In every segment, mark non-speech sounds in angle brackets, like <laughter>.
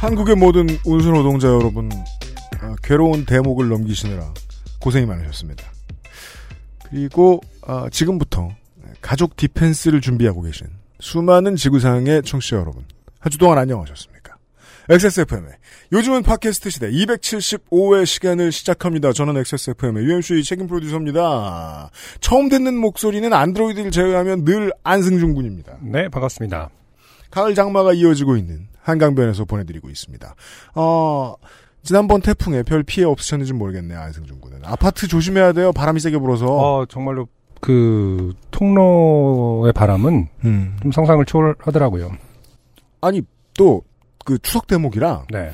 한국의 모든 운수 노동자 여러분, 아, 괴로운 대목을 넘기시느라 고생이 많으셨습니다. 그리고 아, 지금부터 가족 디펜스를 준비하고 계신 수많은 지구상의 청취자 여러분, 한 주 동안 안녕하셨습니까? XSFM의 요즘은 팟캐스트 시대 275회 시간을 시작합니다. 저는 XSFM의 UMC의 책임 프로듀서입니다. 처음 듣는 목소리는 안드로이드를 제외하면 늘 안승준 군입니다. 네, 반갑습니다. 가을 장마가 이어지고 있는 한강변에서 보내드리고 있습니다. 어, 지난번 태풍에 별 피해 없으셨는지 모르겠네요, 안승준 군은. 아파트 조심해야 돼요, 바람이 세게 불어서. 어, 정말로 그 통로의 바람은 음. 좀 상상을 초월하더라고요. 아니, 또, 그 추석 대목이라, 네,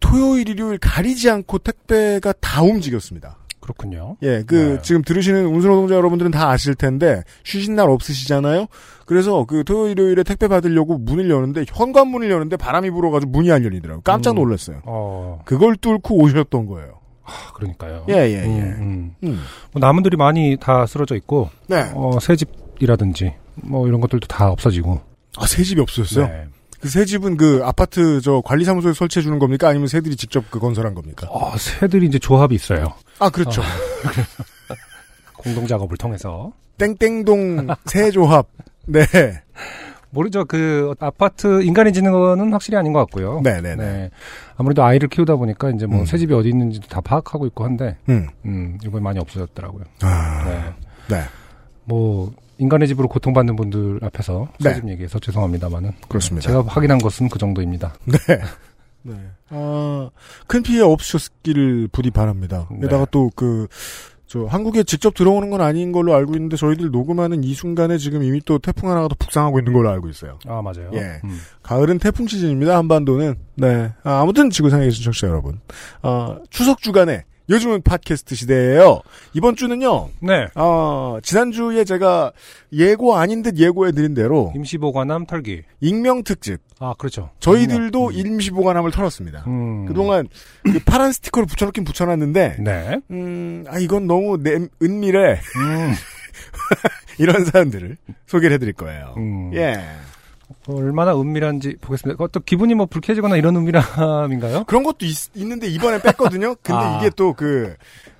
토요일, 일요일 가리지 않고 택배가 다 움직였습니다. 그렇군요. 예, 그, 네. 지금 들으시는 운수노동자 여러분들은 다 아실 텐데, 쉬신 날 없으시잖아요? 그래서 그 토요일, 일요일에 택배 받으려고 문을 여는데, 현관문을 여는데 바람이 불어가지고 문이 안 열리더라고요. 깜짝 음. 놀랐어요. 어, 그걸 뚫고 오셨던 거예요. 아, 그러니까요. 예, 예, 예. 음, 음. 음. 뭐 나무들이 많이 다 쓰러져 있고, 네. 어, 새 집이라든지 뭐 이런 것들도 다 없어지고. 아, 새 집이 없어졌어요? 네. 그 새 집은 그 아파트 저 관리사무소에 설치해 주는 겁니까? 아니면 새들이 직접 그 건설한 겁니까? 어, 새들이 이제 조합이 있어요. 아, 그렇죠. <laughs> 공동 작업을 통해서. 땡땡동 새 조합. 네. 모르죠. 그 아파트 인간이 짓는 거는 확실히 아닌 것 같고요. 네네네. 네. 아무래도 아이를 키우다 보니까 이제 뭐 음. 새 집이 어디 있는지도 다 파악하고 있고 한데, 음. 음, 이번에 많이 없어졌더라고요. 아. 네. 네. 뭐 인간의 집으로 고통받는 분들 앞에서 네. 새집 얘기해서 죄송합니다만은 그렇습니다. 제가 확인한 것은 그 정도입니다. 네. <laughs> 네. 아, 큰 피해 없으셨기를 부디 바랍니다. 네. 게다가 또 그, 저, 한국에 직접 들어오는 건 아닌 걸로 알고 있는데 저희들 녹음하는 이 순간에 지금 이미 또 태풍 하나가 더 북상하고 있는 걸로 알고 있어요. 아 맞아요. 예. 음. 가을은 태풍 시즌입니다. 한반도는. 네. 아, 무튼 지구상에 계신 청취자 여러분. 아, 추석 주간에 요즘은 팟캐스트 시대예요. 이번 주는요. 네. 어, 지난주에 제가 예고 아닌 듯 예고해 드린 대로 임시 보관함 털기. 익명 특집. 아 그렇죠. 저희들도 음. 임시 보관함을 털었습니다. 음. 그동안 그 파란 스티커를 붙여 놓긴 붙여 놨는데, 네. 음, 아, 이건 너무 내, 은밀해. 음. <laughs> 이런 사연들을 소개를 해 드릴 거예요. 음. 예. 얼마나 은밀한지 보겠습니다. 또 기분이 뭐 불쾌해지거나 이런 은밀함인가요? 그런 것도 있, 는데 이번에 뺐거든요. <laughs> 근데 아. 이게 또 그,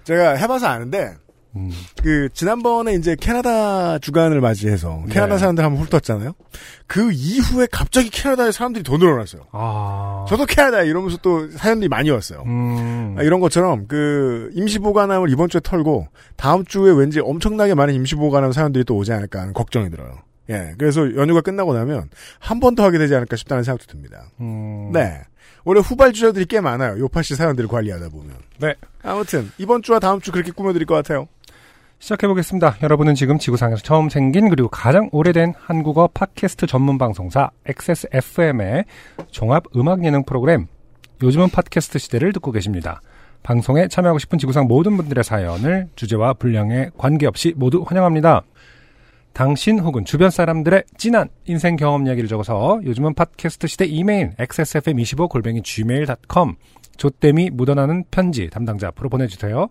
제가 해봐서 아는데, 음. 그, 지난번에 이제 캐나다 주간을 맞이해서 캐나다 네. 사람들 한번 훑었잖아요. 그 이후에 갑자기 캐나다에 사람들이 더 늘어났어요. 아. 저도 캐나다 이러면서 또 사연들이 많이 왔어요. 음. 아, 이런 것처럼 그 임시 보관함을 이번 주에 털고 다음 주에 왠지 엄청나게 많은 임시 보관함 사연들이 또 오지 않을까 하는 걱정이 들어요. 예, 그래서 연휴가 끝나고 나면 한 번 더 하게 되지 않을까 싶다는 생각도 듭니다. 음. 네. 원래 후발 주자들이 꽤 많아요. 요파시 사연들을 관리하다 보면. 네. 아무튼 이번 주와 다음 주 그렇게 꾸며드릴 것 같아요. 시작해보겠습니다. 여러분은 지금 지구상에서 처음 생긴 그리고 가장 오래된 한국어 팟캐스트 전문 방송사 XSFM의 종합 음악 예능 프로그램 요즘은 팟캐스트 시대를 듣고 계십니다. 방송에 참여하고 싶은 지구상 모든 분들의 사연을 주제와 분량에 관계없이 모두 환영합니다. 당신 혹은 주변 사람들의 진한 인생 경험 이야기를 적어서 요즘은 팟캐스트 시대 이메일 xsfm25 골뱅이 gmail.com 조땜이 묻어나는 편지 담당자 앞으로 보내주세요.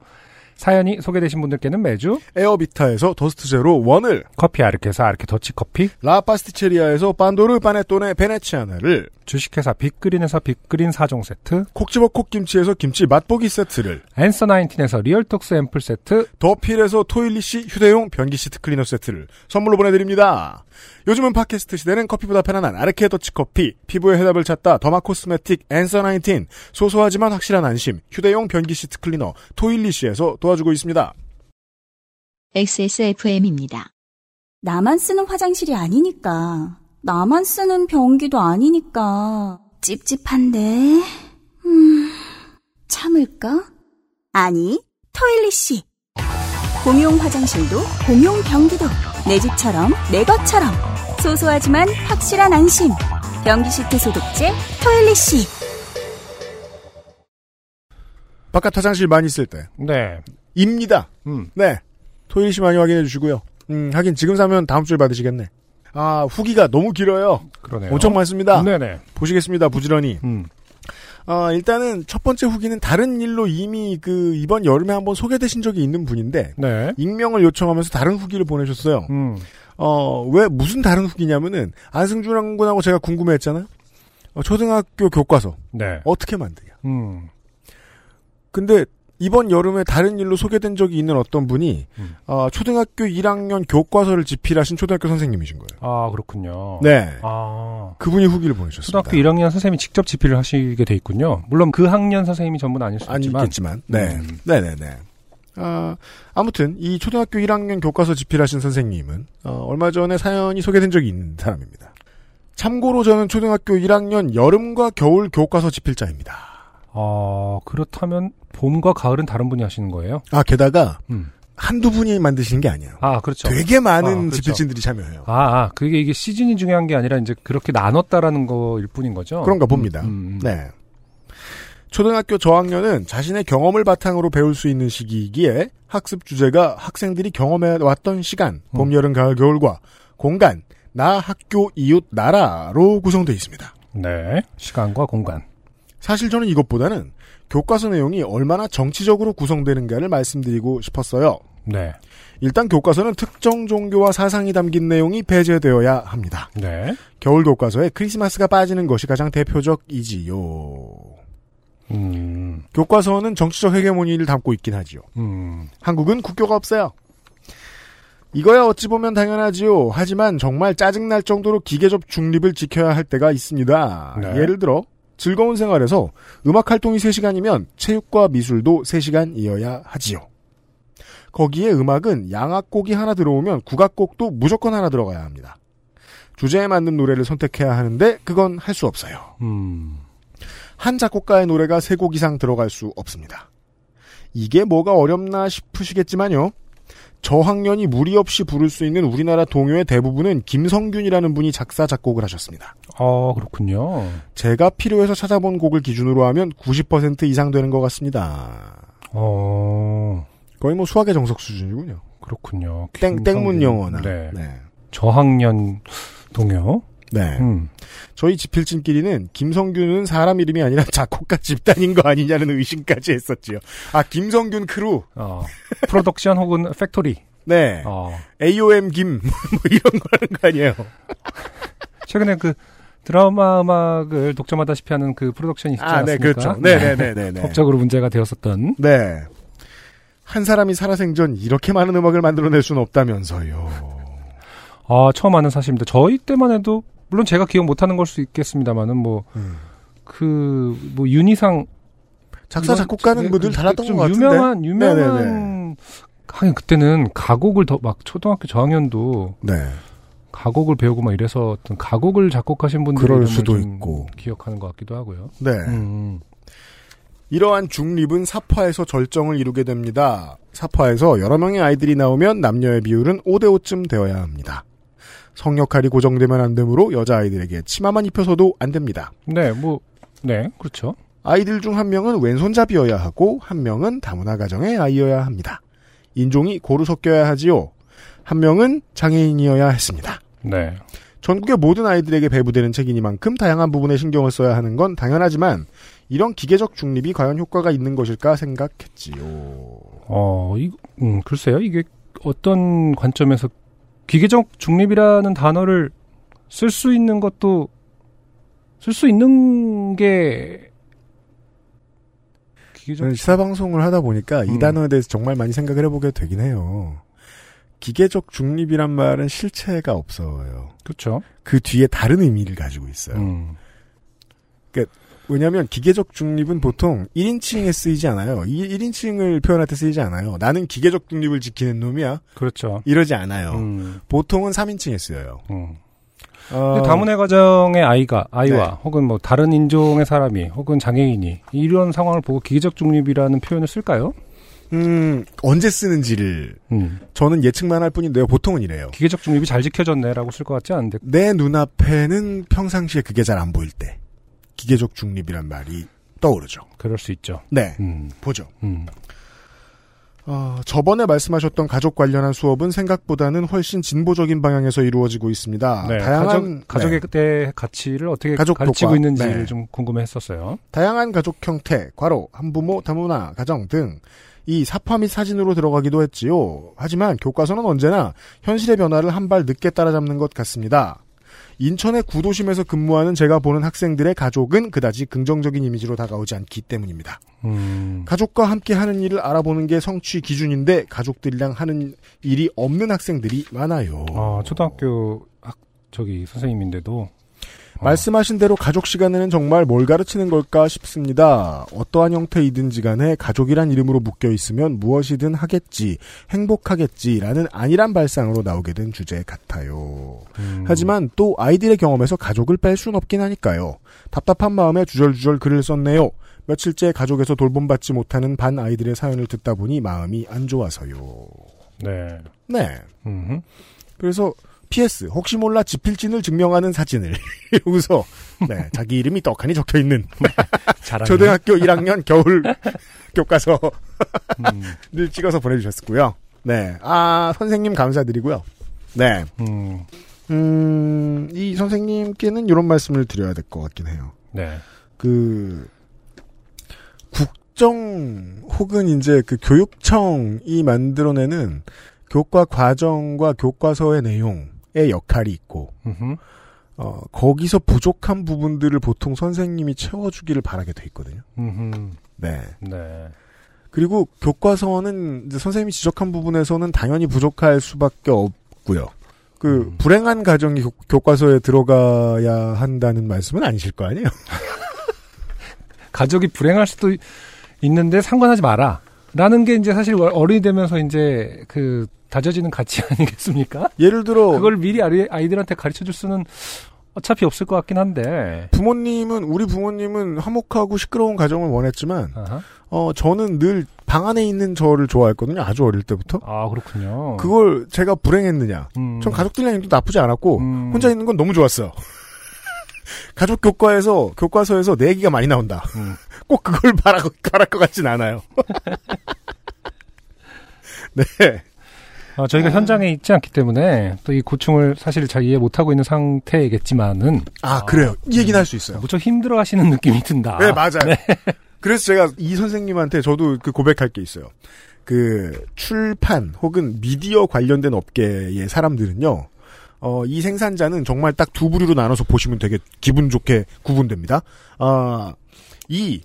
사연이 소개되신 분들께는 매주 에어비타에서 더스트 제로 원을, 커피 아르케에서 아르케 더치 커피, 라파스티체리아에서 판도르 파네토네 베네치아나를, 주식회사 빅그린에서 빅그린 4종 세트, 콕집어 콕김치에서 김치 맛보기 세트를, 앤서 나인틴에서 리얼톡스 앰플 세트, 더필에서 토일리시 휴대용 변기 시트 클리너 세트를 선물로 보내드립니다. 요즘은 팟캐스트 시대는 커피보다 편안한 아르케 더치 커피, 피부의 해답을 찾다 더마 코스메틱 앤서 나인틴, 소소하지만 확실한 안심, 휴대용 변기 시트 클리너 토일리시에서 도 와주고 있습니다. XSFM입니다. 나만 쓰는 화장실이 아니니까. 나만 쓰는 변기도 아니니까. 찝찝한데. 음, 참을까? 아니, 토일리씨. 공용 화장실도 공용 변기도 내 집처럼 내 것처럼 소소하지만 확실한 안심. 변기 시트 소독제 토일리씨. 바깥 화장실 많이 쓸 때. 네. 입니다. 음. 네. 토일이 씨 많이 확인해 주시고요. 음, 하긴 지금 사면 다음 주에 받으시겠네. 아, 후기가 너무 길어요. 그러네요. 엄청 많습니다. 네네. 보시겠습니다, 부지런히. 음. 아, 일단은 첫 번째 후기는 다른 일로 이미 그 이번 여름에 한번 소개되신 적이 있는 분인데 네. 익명을 요청하면서 다른 후기를 보내셨어요. 음. 어, 왜 무슨 다른 후기냐면은 안승준 군하고 제가 궁금해했잖아요. 어, 초등학교 교과서 네. 어떻게 만드냐. 음. 근데 이번 여름에 다른 일로 소개된 적이 있는 어떤 분이 음. 어, 초등학교 1학년 교과서를 집필하신 초등학교 선생님이신 거예요. 아, 그렇군요. 네. 아. 그분이 후기를 보내셨습니다. 초등학교 1학년 선생님이 직접 집필을 하시게 돼 있군요. 물론 그 학년 선생님이 전부는 아닐 수 있지만. 아니겠지만. 네. 음. 네네네. 아, 아무튼 이 초등학교 1학년 교과서 집필하신 선생님은 어, 얼마 전에 사연이 소개된 적이 있는 사람입니다. 참고로 저는 초등학교 1학년 여름과 겨울 교과서 집필자입니다. 아, 그렇다면 봄과 가을은 다른 분이 하시는 거예요? 아 게다가 음. 한두 분이 만드시는 게 아니에요. 아, 그렇죠. 되게 많은 아, 그렇죠. 집필진들이 참여해요. 아, 아, 그게 이게 시즌이 중요한 게 아니라 이제 그렇게 나눴다라는 거일 뿐인 거죠? 그런가 봅니다. 음, 음, 음. 네. 초등학교 저학년은 자신의 경험을 바탕으로 배울 수 있는 시기이기에 학습 주제가 학생들이 경험해 왔던 시간, 봄, 음. 여름, 가을, 겨울과 공간, 나, 학교, 이웃, 나라로 구성되어 있습니다. 네. 시간과 공간. 사실 저는 이것보다는 교과서 내용이 얼마나 정치적으로 구성되는가를 말씀드리고 싶었어요. 네. 일단 교과서는 특정 종교와 사상이 담긴 내용이 배제되어야 합니다. 네. 겨울 교과서에 크리스마스가 빠지는 것이 가장 대표적이지요. 음, 교과서는 정치적 헤게모니를 담고 있긴 하지요. 음, 한국은 국교가 없어요. 이거야 어찌 보면 당연하지요. 하지만 정말 짜증날 정도로 기계적 중립을 지켜야 할 때가 있습니다. 네. 예를 들어 즐거운 생활에서 음악 활동이 3시간이면 체육과 미술도 3시간이어야 하지요. 거기에 음악은 양악곡이 하나 들어오면 국악곡도 무조건 하나 들어가야 합니다. 주제에 맞는 노래를 선택해야 하는데 그건 할 수 없어요. 음. 한 작곡가의 노래가 세곡 이상 들어갈 수 없습니다. 이게 뭐가 어렵나 싶으시겠지만요. 저학년이 무리 없이 부를 수 있는 우리나라 동요의 대부분은 김성균이라는 분이 작사 작곡을 하셨습니다. 아, 그렇군요. 제가 필요해서 찾아본 곡을 기준으로 하면 90% 이상 되는 것 같습니다. 어, 거의 뭐 수학의 정석 수준이군요. 그렇군요. 땡. 땡문 영어나. 네. 네. 저학년 동요. 네. 음. 저희 지필진끼리는 김성균은 사람 이름이 아니라 <laughs> 작곡가 집단인 거 아니냐는 의심까지 했었지요. 아, 김성균 크루. 어, 프로덕션 혹은 factory. 네. 어, AOM 김. <laughs> 뭐 이런 거 하는 거 아니에요. <laughs> 최근에 그 드라마 음악을 독점하다시피 하는 그 프로덕션이 있지 아, 네, 않습니까? 그렇죠. 네네네네. 법적으로 문제가 되었었던. 네. 한 사람이 살아생전 이렇게 많은 음악을 만들어낼 수는 없다면서요. 아, 처음 아는 사실입니다. 저희 때만 해도, 물론 제가 기억 못하는 걸 수 있겠습니다만은, 뭐, 음. 그, 뭐, 윤희상. 작사, 작곡가는 네, 뭐늘 그- 달랐던 좀것 같은데. 유명한, 유명한. 네네네. 하긴 그때는 가곡을 더, 막, 초등학교 저학년도 네. 가곡을 배우고 막 이래서 어떤 가곡을 작곡하신 분들 그럴 수도 좀 있고. 기억하는 것 같기도 하고요. 네. 음, 이러한 중립은 사파에서 절정을 이루게 됩니다. 사파에서 여러 명의 아이들이 나오면 남녀의 비율은 5대 5쯤 되어야 합니다. 성 역할이 고정되면 안 되므로 여자아이들에게 치마만 입혀서도 안 됩니다. 네, 뭐, 네, 그렇죠. 아이들 중 한 명은 왼손잡이여야 하고 한 명은 다문화 가정의 아이여야 합니다. 인종이 고루 섞여야 하지요. 한 명은 장애인이어야 했습니다. 네. 전국의 모든 아이들에게 배부되는 책이니만큼 다양한 부분에 신경을 써야 하는 건 당연하지만 이런 기계적 중립이 과연 효과가 있는 것일까 생각했지요. 어, 이, 음, 글쎄요. 이게 어떤 관점에서 기계적 중립이라는 단어를 쓸 수 있는 것도 쓸 수 있는 게 기계적 저는 시사 방송을 하다 보니까 이 음. 단어에 대해서 정말 많이 생각을 해보게 되긴 해요. 기계적 중립이란 말은 실체가 없어요. 그렇죠. 그 뒤에 다른 의미를 가지고 있어요. 음. 왜냐하면 기계적 중립은 보통 1인칭에 쓰이지 않아요. 이 1인칭을 표현할 때 쓰이지 않아요. 나는 기계적 중립을 지키는 놈이야. 그렇죠. 이러지 않아요. 음. 보통은 3인칭에 쓰여요. 음. 어, 근데 다문화 가정의 아이가 아이와 네. 혹은 뭐 다른 인종의 사람이 혹은 장애인이 이런 상황을 보고 기계적 중립이라는 표현을 쓸까요? 음, 언제 쓰는지를 음. 저는 예측만 할 뿐인데요. 보통은 이래요. 기계적 중립이 잘 지켜졌네라고 쓸 것 같지 않은데. 내 눈앞에는 평상시에 그게 잘 안 보일 때 기계적 중립이란 말이 떠오르죠. 그럴 수 있죠. 네, 음, 보죠. 음. 어, 저번에 말씀하셨던 가족 관련한 수업은 생각보다는 훨씬 진보적인 방향에서 이루어지고 있습니다. 네, 다양한 가족, 가족의 네, 때 가치를 어떻게 가족 가르치고. 있는지를 네. 좀 궁금했었어요. 다양한 가족 형태, 과로, 한부모, 다문화, 가정 등 이 사파 및 사진으로 들어가기도 했지요. 하지만 교과서는 언제나 현실의 변화를 한 발 늦게 따라잡는 것 같습니다. 인천의 구도심에서 근무하는 제가 보는 학생들의 가족은 그다지 긍정적인 이미지로 다가오지 않기 때문입니다. 음, 가족과 함께 하는 일을 알아보는 게 성취 기준인데 가족들이랑 하는 일이 없는 학생들이 많아요. 아, 초등학교 학, 저기 선생님인데도 어, 말씀하신 대로 가족 시간에는 정말 뭘 가르치는 걸까 싶습니다. 어떠한 형태이든지 간에 가족이란 이름으로 묶여 있으면 무엇이든 하겠지, 행복하겠지라는 안일한 발상으로 나오게 된 주제 같아요. 음, 하지만 또 아이들의 경험에서 가족을 뺄 순 없긴 하니까요. 답답한 마음에 주절주절 글을 썼네요. 며칠째 가족에서 돌봄받지 못하는 반 아이들의 사연을 듣다 보니 마음이 안 좋아서요. 네. 네. 음, 그래서 PS 혹시 몰라 지필진을 증명하는 사진을 <laughs> 여기서 네 자기 이름이 떡하니 적혀 있는. <laughs> 초등학교 1학년 <laughs> 겨울 교과서를 음, 찍어서 보내주셨고요. 네, 아 선생님 감사드리고요. 네, 음, 음, 이 선생님께는 이런 말씀을 드려야 될 것 같긴 해요. 네. 그 국정 혹은 이제 그 교육청이 만들어내는 교과 과정과 교과서의 내용의 역할이 있고. 어, 거기서 부족한 부분들을 보통 선생님이 채워주기를 바라게 돼 있거든요. 네. 네. 그리고 교과서는 선생님이 지적한 부분에서는 당연히 부족할 수밖에 없고요. 그 음. 불행한 가정이 교, 교과서에 들어가야 한다는 말씀은 아니실 거 아니에요? <laughs> 가족이 불행할 수도 있는데 상관하지 마라. 라는 게 이제 사실 어른이 되면서 이제 그 다져지는 가치 <laughs> 아니겠습니까? 예를 들어 그걸 미리 아이- 아이들한테 가르쳐 줄 수는 어차피 없을 것 같긴 한데. 부모님은 우리 부모님은 화목하고 시끄러운 가정을 원했지만 아하. 어 저는 늘 방 안에 있는 저를 좋아했거든요. 아주 어릴 때부터. 아, 그렇군요. 그걸 제가 불행했느냐? 음. 전 가족들이랑 있는 도 나쁘지 않았고 음. 혼자 있는 건 너무 좋았어요. <laughs> 가족 교과에서 교과서에서 내 얘기가 많이 나온다. 음. <laughs> 꼭 그걸 바라 바랄 것 같진 않아요. 네. 어, 저희가 현장에 있지 않기 때문에 또 이 고충을 사실 잘 이해 못하고 있는 상태겠지만은 아 그래요. 이 얘기는 할수 있어요. 무척 힘들어 하시는 느낌이 든다. 네 맞아요. 그래서 제가 이 선생님한테 저도 그 고백할 게 있어요. 그 출판 혹은 미디어 관련된 업계의 사람들은요. 어, 이 생산자는 정말 딱 두 부류로 나눠서 보시면 되게 기분 좋게 구분됩니다. 아, 이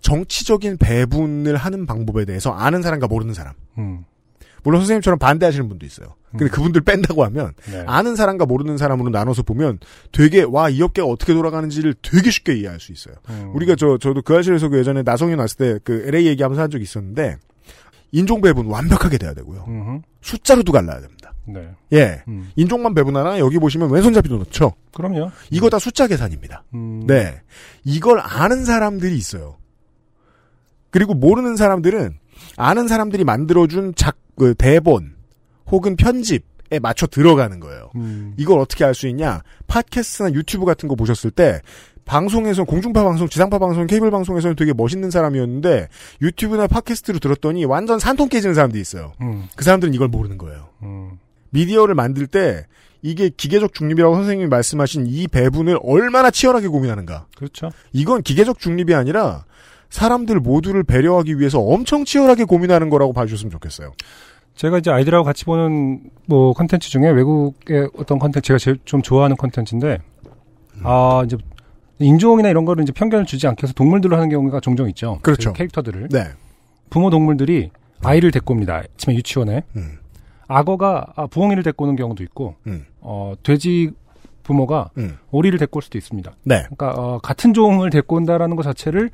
정치적인 배분을 하는 방법에 대해서 아는 사람과 모르는 사람. 음. 물론 선생님처럼 반대하시는 분도 있어요. 근데 음. 그분들 뺀다고 하면 네. 아는 사람과 모르는 사람으로 나눠서 보면 되게 와 이 업계가 어떻게 돌아가는지를 되게 쉽게 이해할 수 있어요. 음. 우리가 저 저도 그 아실에서 그 예전에 나성인 왔을 때 그 LA 얘기하면서 한 적이 있었는데 인종 배분 완벽하게 돼야 되고요. 음흠. 숫자로도 갈라야 됩니다. 네. 예. 음. 인종만 배분하나 여기 보시면 왼손잡이도 넣죠. 그럼요. 이거 다 숫자 계산입니다. 음. 네. 이걸 아는 사람들이 있어요. 그리고 모르는 사람들은 아는 사람들이 만들어준 작, 그 대본 혹은 편집에 맞춰 들어가는 거예요. 음. 이걸 어떻게 알 수 있냐? 팟캐스트나 유튜브 같은 거 보셨을 때 방송에서 공중파 방송, 지상파 방송, 케이블 방송에서는 되게 멋있는 사람이었는데 유튜브나 팟캐스트로 들었더니 완전 산통 깨지는 사람들이 있어요. 음. 그 사람들은 이걸 모르는 거예요. 음. 미디어를 만들 때 이게 기계적 중립이라고 선생님이 말씀하신 이 배분을 얼마나 치열하게 고민하는가. 그렇죠. 이건 기계적 중립이 아니라 사람들 모두를 배려하기 위해서 엄청 치열하게 고민하는 거라고 봐주셨으면 좋겠어요. 제가 이제 아이들하고 같이 보는 뭐 컨텐츠 중에 외국의 어떤 컨텐츠 제가 제일 좀 좋아하는 컨텐츠인데 음. 아 이제 인종이나 이런 거를 이제 편견을 주지 않게 해서 동물들로 하는 경우가 종종 있죠. 그렇죠. 그 캐릭터들을 네. 부모 동물들이 아이를 데리고 옵니다. 아침에 유치원에 음. 악어가 아, 부엉이를 데리고 오는 경우도 있고 음. 어 돼지 부모가 음. 오리를 데리고 올 수도 있습니다. 네. 그러니까 어, 같은 종을 데리고 온다라는 것 자체를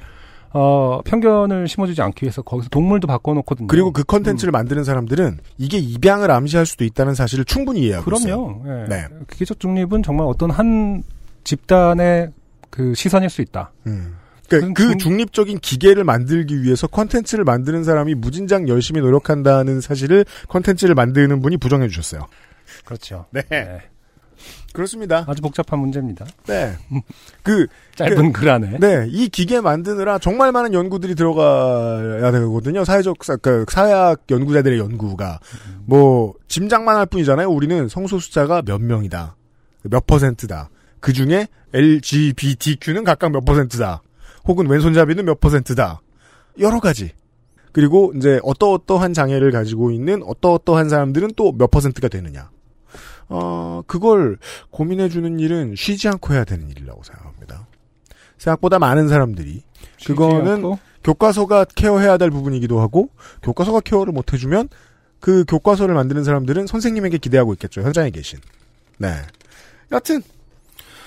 어, 편견을 심어주지 않기 위해서 거기서 동물도 바꿔놓거든요. 그리고 그 컨텐츠를 만드는 사람들은 이게 입양을 암시할 수도 있다는 사실을 충분히 이해하고 있어요. 그럼요. 예. 네. 기계적 중립은 정말 어떤 한 집단의 그 시선일 수 있다. 음. 그러니까 그그 중- 중립적인 기계를 만들기 위해서 컨텐츠를 만드는 사람이 무진장 열심히 노력한다는 사실을 컨텐츠를 만드는 분이 부정해 주셨어요. 그렇죠. 네. 네. 그렇습니다. 아주 복잡한 문제입니다. 네. <laughs> 그, 짧은 글 안에. 네, 이 기계 만드느라 정말 많은 연구들이 들어가야 되거든요. 사회적, 사, 그, 사회학 연구자들의 연구가. 뭐, 짐작만 할 뿐이잖아요. 우리는 성소 숫자가 몇 명이다. 몇 퍼센트다. 그 중에 LGBTQ는 각각 몇 퍼센트다. 혹은 왼손잡이는 몇 퍼센트다. 여러 가지. 그리고 이제 어떠어떠한 장애를 가지고 있는 어떠어떠한 사람들은 또 몇 퍼센트가 되느냐. 어, 그걸 고민해주는 일은 쉬지 않고 해야 되는 일이라고 생각합니다. 생각보다 많은 사람들이 그거는 않고 교과서가 케어해야 될 부분이기도 하고 교과서가 케어를 못 해주면 그 교과서를 만드는 사람들은 선생님에게 기대하고 있겠죠. 현장에 계신. 네. 여튼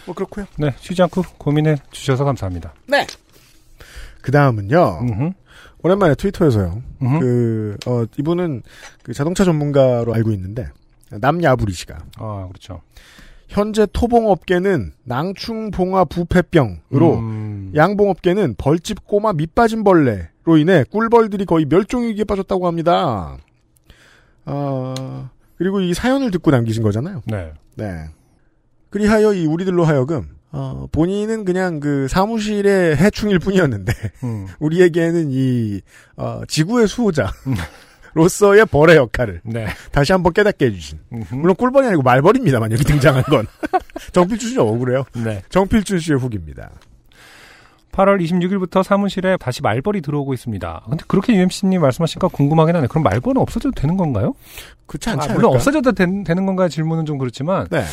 뭐 그렇고요. 네, 쉬지 않고 고민해 주셔서 감사합니다. 네. 그 다음은요. 오랜만에 트위터에서요. 음흠. 그 어, 이분은 그 자동차 전문가로 알고 있는데 남야부리 씨가 아, 그렇죠. 현재 토봉업계는 낭충봉화 부패병으로 음, 양봉업계는 벌집 꼬마 밑빠진 벌레로 인해 꿀벌들이 거의 멸종위기에 빠졌다고 합니다. 어, 그리고 이 사연을 듣고 남기신 거잖아요. 네. 네. 그리하여 이 우리들로 하여금 어, 본인은 그냥 그 사무실의 해충일 뿐이었는데 음, <laughs> 우리에게는 이 어, 지구의 수호자 로서의 벌의 역할을 네. 다시 한번 깨닫게 해주신 음흠. 물론 꿀벌이 아니고 말벌입니다만 여기 등장한 건 <laughs> 정필준 씨 억울해요. 네. 정필준 씨의 후기입니다. 8월 26일부터 사무실에 다시 말벌이 들어오고 있습니다. 근데 그렇게 UMC님 말씀하시니까 궁금하긴 하네. 그럼 말벌은 없어져도 되는 건가요? 그렇지 아, 않지 물론? 없어져도 된- 되는 건가요? 질문은 좀 그렇지만 네.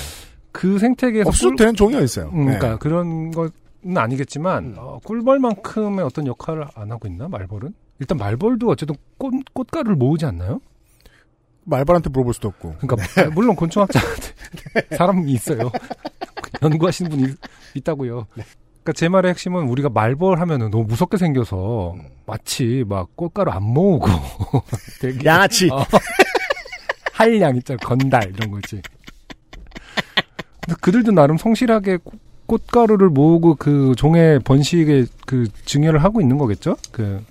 그 생태계에서 없어도 꿀- 되는 종이가 있어요. 음, 네. 그러니까 그런 건 아니겠지만 음. 어, 꿀벌만큼의 어떤 역할을 안 하고 있나 말벌은? 일단 말벌도 어쨌든 꽃, 꽃가루를 모으지 않나요? 말벌한테 물어볼 수도 없고. 그러니까 아, 물론 곤충학자한테 <laughs> 사람이 있어요. <laughs> 연구하시는 분이 있다고요. 그러니까 제 말의 핵심은 우리가 말벌 하면은 너무 무섭게 생겨서 음. 마치 막 꽃가루 안 모으고 <laughs> 되게 양아치. 어, 한량 있잖아 건달 이런 거지. 근데 그들도 나름 성실하게 꽃- 꽃가루를 모으고 그 종의 번식에 그 증여를 하고 있는 거겠죠? 그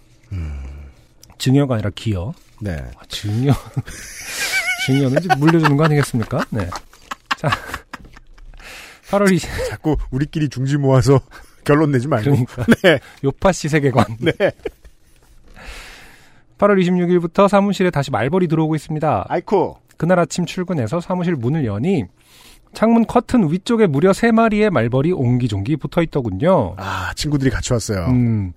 증여가 아니라 기여. 네. 아, 증여. <laughs> 증여는 이제 물려주는 거 아니겠습니까? 네. 자. <laughs> 8월 20, <laughs> 자꾸 우리끼리 중지 모아서 결론 내지 말고. 그러니까. 네. 요파 씨 세계관. 네. 8월 26일부터 사무실에 다시 말벌이 들어오고 있습니다. 아이코. 그날 아침 출근해서 사무실 문을 여니 창문 커튼 위쪽에 무려 3마리의 말벌이 옹기종기 붙어 있더군요. 아, 친구들이 같이 왔어요. 음.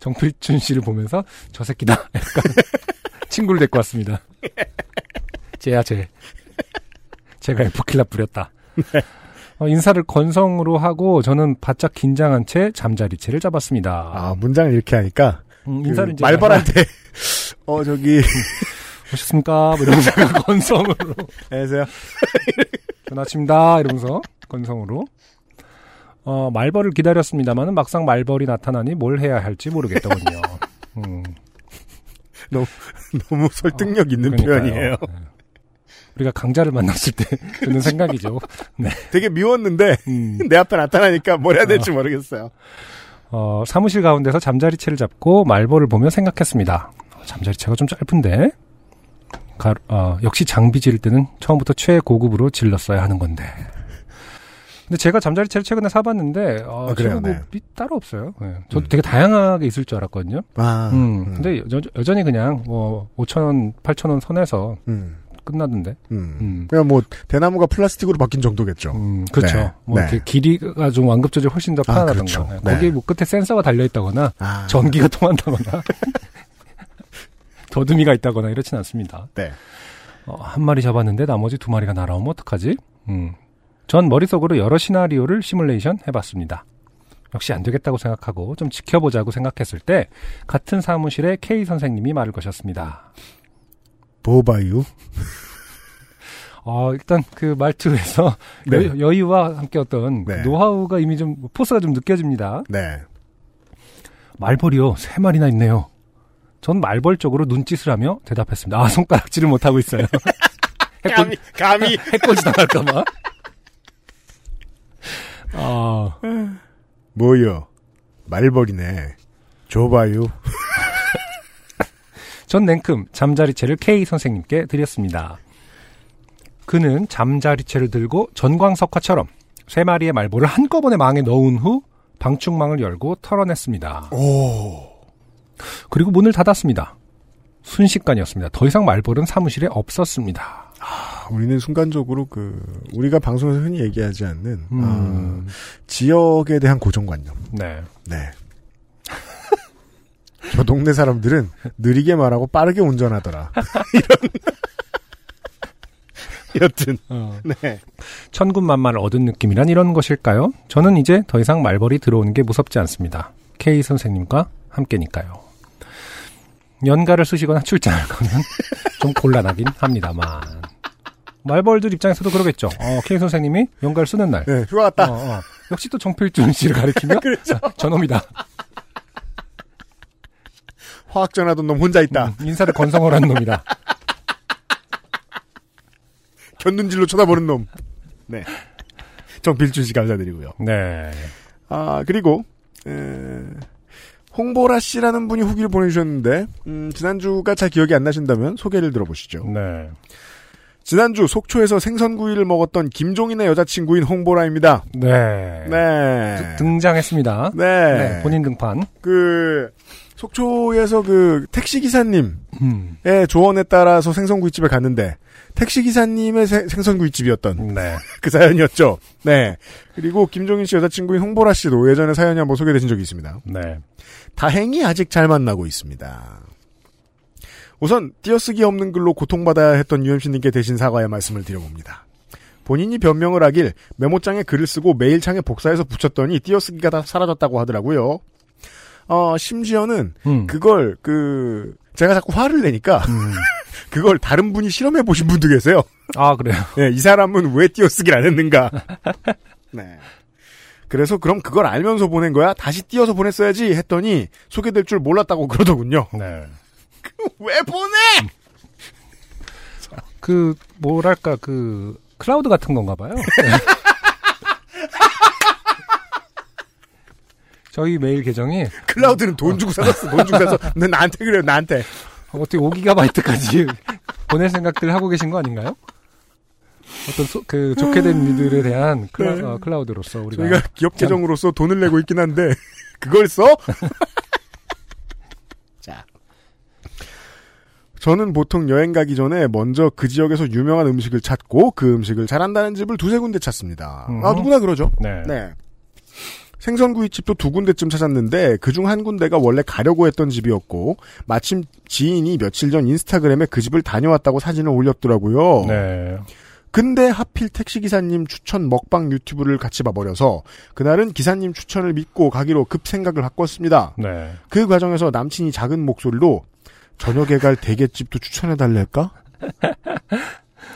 정필준 씨를 보면서 저 새끼다. <laughs> 약간 친구를 데리고 왔습니다. 쟤야 쟤. 제가 에프킬라 뿌렸다. 어, 인사를 건성으로 하고 저는 바짝 긴장한 채 잠자리채를 잡았습니다. 아, 문장을 이렇게 하니까. 음, 그 인사를 이제 말벌한테, <laughs> 어, 저기, 오셨습니까? 뭐 이러면서 <laughs> 건성으로 안녕하세요. 좋은 아침입니다. 이러면서 건성으로 어, 말벌을 기다렸습니다만 막상 말벌이 나타나니 뭘 해야 할지 모르겠더군요. <laughs> 음, 너무 설득력 있는 그러니까요. 표현이에요. 네. 우리가 강자를 만났을 때 <laughs> 드는 생각이죠. 되게 미웠는데, 음, <laughs> 내 앞에 나타나니까 뭘 해야 될지 모르겠어요. 어, 사무실 가운데서 잠자리채를 잡고 말벌을 보며 생각했습니다. 어, 잠자리채가 좀 짧은데 가- 어, 역시 장비 지를 때는 처음부터 최고급으로 질렀어야 하는 건데. 근데 제가 잠자리채를 최근에 사봤는데 어, 아, 그래요? 최고급이 따로 없어요. 네. 저도 음. 되게 다양하게 있을 줄 알았거든요. 아, 음, 음. 근데 여, 전히 그냥 뭐 5천 원, 8천 원 선에서 음, 끝나던데. 음. 음. 그냥 뭐, 대나무가 플라스틱으로 바뀐 정도겠죠. 음, 그렇죠. 네, 뭐 네. 이렇게 길이가 좀 완급 조절 훨씬 더 아, 편하다던가. 그렇죠. 네. 네. 거기에 뭐 끝에 센서가 달려 있다거나 아, 전기가 <laughs> 통한다거나 <laughs> 더듬이가 있다거나 이렇진 않습니다. 네. 어, 한 마리 잡았는데 나머지 두 마리가 날아오면 어떡하지? 음. 전 머릿속으로 여러 시나리오를 시뮬레이션 해봤습니다. 역시 안 되겠다고 생각하고 좀 지켜보자고 생각했을 때 같은 사무실에 K 선생님이 말을 거셨습니다. 보바유. 어, 일단 그 말투에서 네. 여, 여유와 함께 어떤 그 네. 노하우가 이미 좀 포스가 좀 느껴집니다. 네. 말벌이요 세 마리나 있네요. 전 말벌 쪽으로 눈짓을 하며 대답했습니다. 아 손가락질을 못 하고 있어요. <laughs> 감히, 감히. <laughs> 해코지 당할까봐. 아 뭐요? 말벌이네. 줘봐요. <laughs> 전 냉큼 잠자리채를 K 선생님께 드렸습니다. 그는 잠자리채를 들고 전광석화처럼 세 마리의 말벌을 한꺼번에 망에 넣은 후 방충망을 열고 털어냈습니다. 오. 그리고 문을 닫았습니다. 순식간이었습니다. 더 이상 말벌은 사무실에 없었습니다. 아, 우리는 순간적으로 그 우리가 방송에서 흔히 얘기하지 않는 음. 아, 지역에 대한 고정관념. 네. 네. <laughs> 저 동네 사람들은 느리게 말하고 빠르게 운전하더라. <laughs> 이런. <laughs> 여튼 네. 천군만마를 얻은 느낌이란 이런 것일까요? 저는 이제 더 이상 말벌이 들어오는 게 무섭지 않습니다. K 선생님과 함께니까요. 연가를 쓰시거나 출장을 가면 좀 곤란하긴 합니다만. 말벌들 입장에서도 그러겠죠. 어, K 선생님이 연가를 쓰는 날. 네, 휴가 갔다. 어, 어. 역시 또 정필준 씨를 가리키며 <laughs> 그렇죠. 아, 저놈이다. 화학 전하던 놈 혼자 있다. 음, 인사를 건성어라는 놈이다. <laughs> 견눈질로 쳐다보는 놈. 네. 정필준 씨 감사드리고요. 네. 아, 그리고, 에, 홍보라 씨라는 분이 후기를 보내주셨는데, 음, 지난주가 잘 기억이 안 나신다면 소개를 들어보시죠. 네. 지난주 속초에서 생선구이를 먹었던 김종인의 여자친구인 홍보라입니다. 네. 네. 등장했습니다. 네. 네, 본인 등판. 그, 속초에서 그 택시기사님의 음. 조언에 따라서 생선구이집에 갔는데, 택시기사님의 세- 생선구이집이었던 네. <laughs> 그 사연이었죠. 네. 그리고 김종인 씨 여자친구인 홍보라 씨도 예전에 사연이 한번 소개되신 적이 있습니다. 네. 다행히 아직 잘 만나고 있습니다. 우선 띄어쓰기 없는 글로 고통받아야 했던 UMC님께 대신 사과의 말씀을 드려봅니다. 본인이 변명을 하길 메모장에 글을 쓰고 메일창에 복사해서 붙였더니 띄어쓰기가 다 사라졌다고 하더라고요. 어, 심지어는 음. 그걸 그 제가 자꾸 화를 내니까 음. <laughs> 그걸 다른 분이 실험해 보신 분도 계세요. 아, 그래요. 네, 이 사람은 왜 띄어쓰기를 안 했는가? <laughs> 네. 그래서 그럼 그걸 알면서 보낸 거야? 다시 띄어서 보냈어야지 했더니 소개될 줄 몰랐다고 그러더군요. 네. <laughs> 왜 보내? <laughs> 그, 뭐랄까, 그, 클라우드 같은 건가 봐요. 네. <laughs> 저희 메일 계정이 클라우드는 돈 주고 사줬어. 돈 주고 사서 너 나한테 그래요. 나한테. 어떻게 5기가바이트까지 보낼 생각들 하고 계신 거 아닌가요? 어떤 소- 그 좋게 된 일들에 대한 클라, 네. 어, 클라우드로서 우리가 저희가 기업 참- 계정으로서 돈을 내고 있긴 한데 그걸 써? 저는 보통 여행 가기 전에 먼저 그 지역에서 유명한 음식을 찾고 그 음식을 잘한다는 집을 두세 군데 찾습니다. 아, 음흠. 누구나 그러죠. 네. 네. 생선구이집도 두 군데쯤 찾았는데 그중 한 군데가 원래 가려고 했던 집이었고 마침 지인이 며칠 전 인스타그램에 그 집을 다녀왔다고 사진을 올렸더라고요. 네. 근데 하필 택시기사님 추천 먹방 유튜브를 같이 봐버려서 그날은 기사님 추천을 믿고 가기로 급 생각을 바꿨습니다. 네. 그 과정에서 남친이 작은 목소리로 저녁에 갈 대게집도 추천해 달랄까?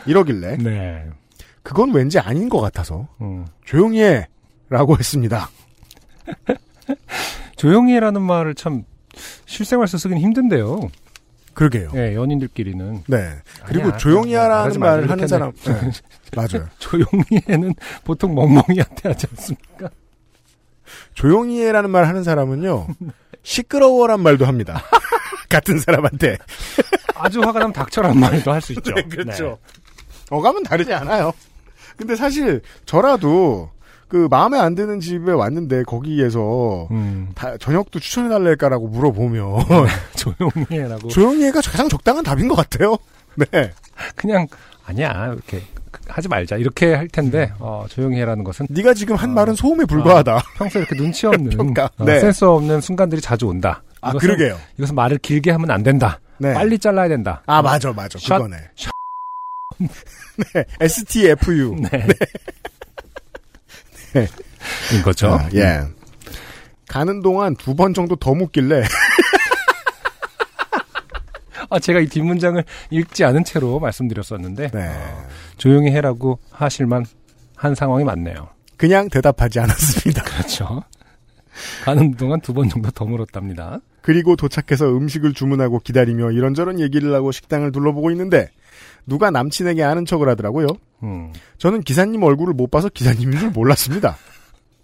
이러길래 네. 그건 왠지 아닌 것 같아서 음. 조용히 해 라고 했습니다. <laughs> 조용히 해라는 말을 참 실생활에서 쓰긴 힘든데요. 그러게요. 예, 연인들끼리는. 네. 그리고 아니야, 조용히 하라는 말을 하는 사람. 네. 맞아요. <laughs> 조용히 해는 보통 멍멍이한테 하지 않습니까? 조용히 해라는 말 하는 사람은요. <laughs> 시끄러워란 말도 합니다. 같은 사람한테. 아주 화가 나면 닥쳐라는 말도 할 수 있죠. 네, 그렇죠. 어감은 다르지 않아요. 근데 사실 저라도 그 마음에 안 드는 집에 왔는데 거기에서 네. 음, 다- 저녁도 추천해 달랄까라고 물어보면 <laughs> 조용히 해라고. 조용히 해가 가장 적당한 답인 것 같아요. 네. 그냥, 아니야, 이렇게 하지 말자. 이렇게 할 텐데, 어, 조용히 해라는 것은 네가 지금 한 어. 말은 소음에 불과하다. 평소에 이렇게 눈치 없는, <laughs> 평가. 어, 네. 센스 없는 순간들이 자주 온다. 아 이것은- 그러게요. 이것은 말을 길게 하면 안 된다. 네. 빨리 잘라야 된다. 아 맞아 맞아 샷, 그거네. <laughs> 네. STFU. 네. 인 거죠. 아, 예. 가는 동안 두 번 정도 더 묻길래 <laughs> 아, 제가 이 뒷문장을 읽지 않은 채로 말씀드렸었는데, 네. 어, 조용히 해라고 하실만 한 상황이 맞네요. 그냥 대답하지 않았습니다. 그렇죠. 가는 동안 두 번 정도 더 물었답니다. 그리고 도착해서 음식을 주문하고 기다리며 이런저런 얘기를 하고 식당을 둘러보고 있는데 누가 남친에게 아는 척을 하더라고요. 음. 저는 기사님 얼굴을 못 봐서 기사님인 줄 몰랐습니다.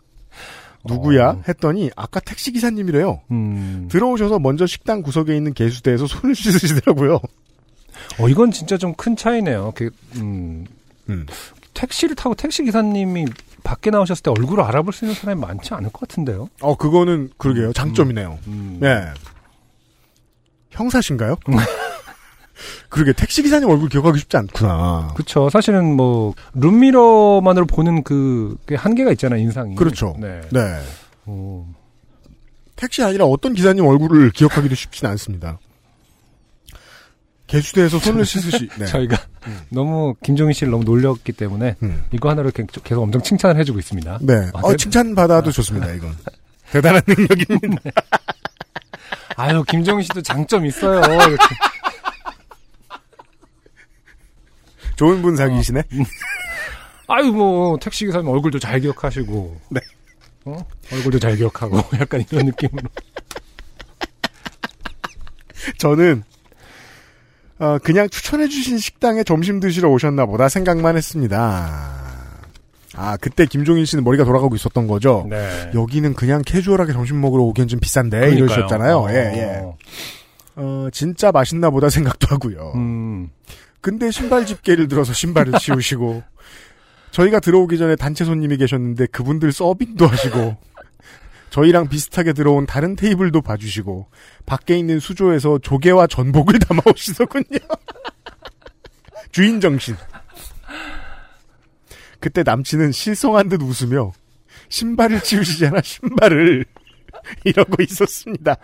<laughs> 누구야? 어. 했더니 아까 택시 기사님이래요. 음. 들어오셔서 먼저 식당 구석에 있는 개수대에서 손을 씻으시더라고요. 어, 이건 진짜 좀 큰 차이네요. 그, 음, 음. 택시를 타고 택시 기사님이 밖에 나오셨을 때 얼굴을 알아볼 수 있는 사람이 많지 않을 것 같은데요. 어, 그거는, 그러게요. 장점이네요. 음. 예. 형사신가요? <laughs> 그러게, 택시 기사님 얼굴 기억하기 쉽지 않구나. 그쵸. 사실은 뭐 룸미러만으로 보는 그, 그 한계가 있잖아요, 인상이. 그렇죠. 네. 네. 어, 택시 아니라 어떤 기사님 얼굴을 기억하기도 쉽진 않습니다. 개수대에서 손을 씻으시, <laughs> 네. 저희가 너무 김종인 씨를 너무 놀렸기 때문에 음. 이거 하나로 계속 엄청 칭찬을 해주고 있습니다. 네. 아, 어, 대- 칭찬 받아도 좋습니다, 이건. 대단한 능력입니다. <laughs> 아유, 김종인 씨도 장점 있어요. 이렇게. 좋은 분 사귀시네? 아유, 뭐, 택시 기사님 얼굴도 잘 기억하시고. 네. 어? 얼굴도 잘 기억하고. <laughs> 약간 이런 느낌으로. 저는, 어, 그냥 추천해주신 식당에 점심 드시러 오셨나 보다 생각만 했습니다. 아, 그때 김종인 씨는 머리가 돌아가고 있었던 거죠? 네. 여기는 그냥 캐주얼하게 점심 먹으러 오기엔 좀 비싼데, 그러니까요. 이러셨잖아요. 어. 예, 예. 어, 진짜 맛있나 보다 생각도 하고요. 음, 근데 신발 집게를 들어서 신발을 <laughs> 치우시고 저희가 들어오기 전에 단체 손님이 계셨는데 그분들 서빙도 하시고 저희랑 비슷하게 들어온 다른 테이블도 봐주시고 밖에 있는 수조에서 조개와 전복을 <laughs> 담아오시더군요. <laughs> 주인 정신. 그때 남친은 실성한 듯 웃으며 신발을 치우시잖아 신발을 <laughs> 이러고 있었습니다.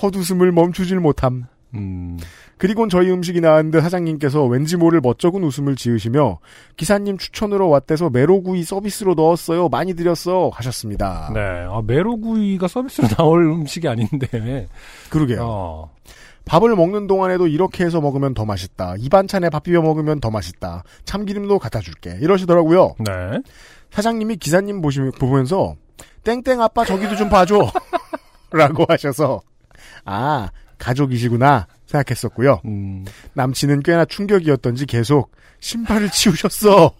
헛웃음을 멈추질 못함. 음. 그리곤 저희 음식이 나왔는데 사장님께서 왠지 모를 멋쩍은 웃음을 지으시며 기사님 추천으로 왔대서 메로구이 서비스로 넣었어요. 많이 드렸어 하셨습니다. 네. 아, 메로구이가 서비스로 <laughs> 나올 음식이 아닌데. 그러게요. 어. 밥을 먹는 동안에도 이렇게 해서 먹으면 더 맛있다. 이 반찬에 밥 비벼 먹으면 더 맛있다. 참기름도 갖다 줄게. 이러시더라고요. 네. 사장님이 기사님 보시, 보면서 땡땡 아빠 저기도 좀 봐줘. <laughs> 라고 하셔서 아 가족이시구나 생각했었고요. 음. 남친은 꽤나 충격이었던지 계속 신발을 <laughs> 치우셨어.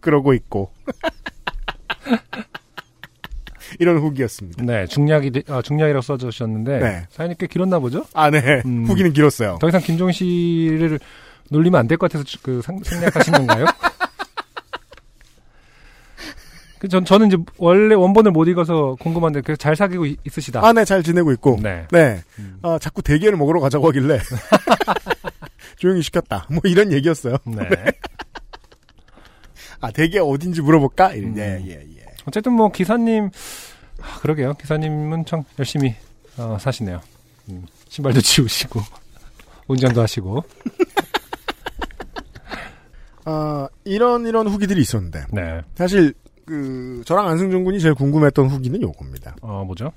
그러고 있고. <laughs> 이런 후기였습니다. 네. 중략이, 되- 아, 중략이라고 써주셨는데. 네. 사연이 꽤 길었나 보죠? 아, 네. 음. 후기는 길었어요. 더 이상 김종인 씨를 놀리면 안 될 것 같아서 그 상- 생략하신 건가요? <laughs> 그 전, 저는 이제 원래 원본을 못 읽어서 궁금한데 그잘 사귀고 있- 있으시다. 아, 네, 잘 지내고 있고. 네. 네. 음. 아, 자꾸 대게를 먹으러 가자고 하길래. <laughs> 조용히 시켰다. 뭐 이런 얘기였어요. 네. 아, 대게 어딘지 물어볼까? 이런, 음. 예, 예, 예. 어쨌든 뭐 기사님 아, 그러게요. 기사님은 참 열심히 어, 사시네요. 음, 신발도 치우시고 운전도 하시고. <laughs> 아, 이런, 이런 후기들이 있었는데. 네. 사실, 그, 저랑 안승준 군이 제일 궁금했던 후기는 요겁니다. 어 뭐죠?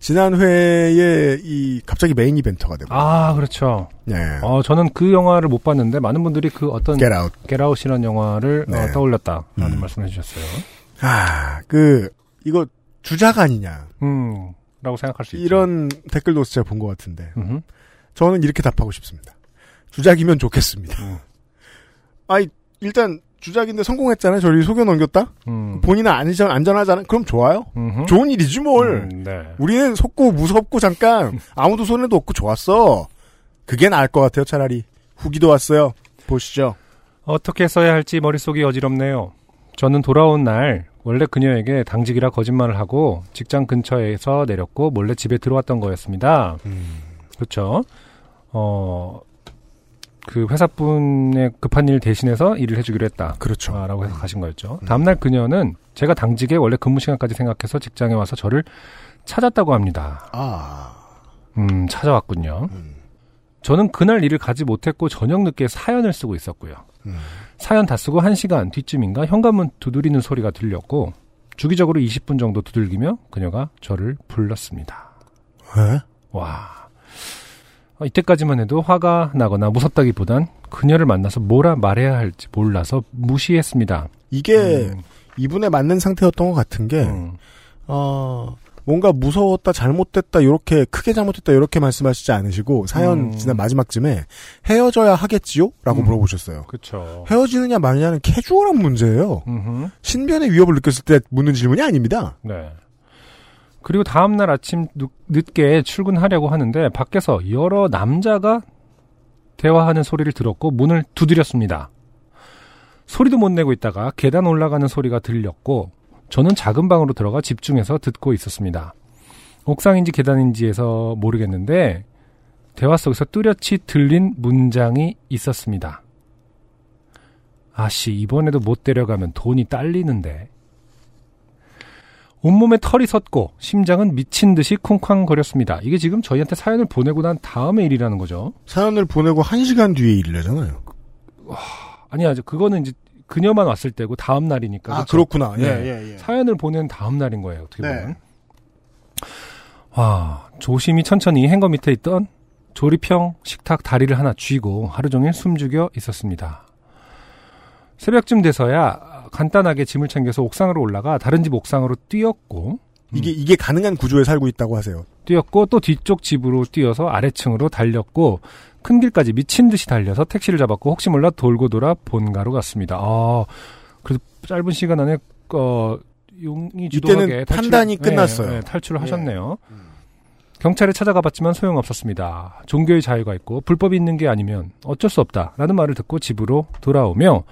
지난 회에 이, 갑자기 main eventer가 되고. 아 그렇죠. 네. 어 저는 그 영화를 못 봤는데 많은 분들이 그 어떤 Get Out. Get Out이라는 영화를 어, 네. 떠올렸다라는 음. 말씀해 주셨어요. 아, 그, 이거 주작 아니냐. 음. 라고 생각할 수 있죠. 이런 댓글도 제가 본 것 같은데. 음흠. 저는 이렇게 답하고 싶습니다. 주작이면 좋겠습니다. 음. 아이, 일단, 주작인데 성공했잖아요. 저를 속여 넘겼다? 음. 본인은 안전, 안전하잖아요. 그럼 좋아요. 음흠. 좋은 일이지 뭘. 음, 네. 우리는 속고 무섭고 잠깐 아무도 손에도 없고 좋았어. 그게 나을 것 같아요. 차라리. 후기도 왔어요. 보시죠. 어떻게 써야 할지 머릿속이 어지럽네요. 저는 돌아온 날 원래 그녀에게 당직이라 거짓말을 하고 직장 근처에서 내렸고 몰래 집에 들어왔던 거였습니다. 그렇죠. 어, 그 회사분의 급한 일 대신해서 일을 해주기로 했다. 그렇죠. 아, 라고 해서 가신 거였죠. 다음날 그녀는 제가 당직에 원래 근무 시간까지 생각해서 직장에 와서 저를 찾았다고 합니다. 아. 음, 찾아왔군요. 음. 저는 그날 일을 가지 못했고 저녁 늦게 사연을 쓰고 있었고요. 음. 사연 다 쓰고 1시간 뒤쯤인가 현관문 두드리는 소리가 들렸고 주기적으로 20분 정도 두들기며 그녀가 저를 불렀습니다. 에? 와. 어, 이때까지만 해도 화가 나거나 무섭다기보단 그녀를 만나서 뭐라 말해야 할지 몰라서 무시했습니다. 이게 음, 이분에 맞는 상태였던 것 같은 게, 음, 어, 뭔가 무서웠다, 잘못됐다, 요렇게, 크게 잘못됐다, 요렇게 말씀하시지 않으시고, 사연 음. 지난 마지막쯤에 헤어져야 하겠지요? 라고 음. 물어보셨어요. 그쵸. 헤어지느냐 마느냐는 캐주얼한 문제예요. 음흠. 신변의 위협을 느꼈을 때 묻는 질문이 아닙니다. 네. 그리고 다음날 아침 늦, 늦게 출근하려고 하는데 밖에서 여러 남자가 대화하는 소리를 들었고 문을 두드렸습니다. 소리도 못 내고 있다가 계단 올라가는 소리가 들렸고 저는 작은 방으로 들어가 집중해서 듣고 있었습니다. 옥상인지 계단인지에서 모르겠는데 대화 속에서 뚜렷이 들린 문장이 있었습니다. 아씨, 이번에도 못 데려가면 돈이 딸리는데. 온몸에 털이 섰고 심장은 미친 듯이 쿵쾅거렸습니다. 이게 지금 저희한테 사연을 보내고 난 다음의 일이라는 거죠. 사연을 보내고 한 시간 뒤에 일이라잖아요. 아니야, 그거는 이제 그녀만 왔을 때고 다음 날이니까. 아? 그렇구나. 예, 네. 예, 예. 사연을 보낸 다음 날인 거예요. 어떻게 네. 보면. 와, 조심히 천천히 행거 밑에 있던 조립형 식탁 다리를 하나 쥐고 하루 종일 숨죽여 있었습니다. 새벽쯤 돼서야 간단하게 짐을 챙겨서 옥상으로 올라가 다른 집 옥상으로 뛰었고 이게 이게 가능한 구조에 살고 있다고 하세요. 뛰었고 또 뒤쪽 집으로 뛰어서 아래층으로 달렸고 큰 길까지 미친 듯이 달려서 택시를 잡았고 혹시 몰라 돌고 돌아 본가로 갔습니다. 아, 그래도 짧은 시간 안에 어, 용이 주도하게 판단이 끝났어요. 네, 탈출을 예. 하셨네요. 경찰에 찾아가봤지만 소용없었습니다. 종교의 자유가 있고 불법이 있는 게 아니면 어쩔 수 없다라는 말을 듣고 집으로 돌아오며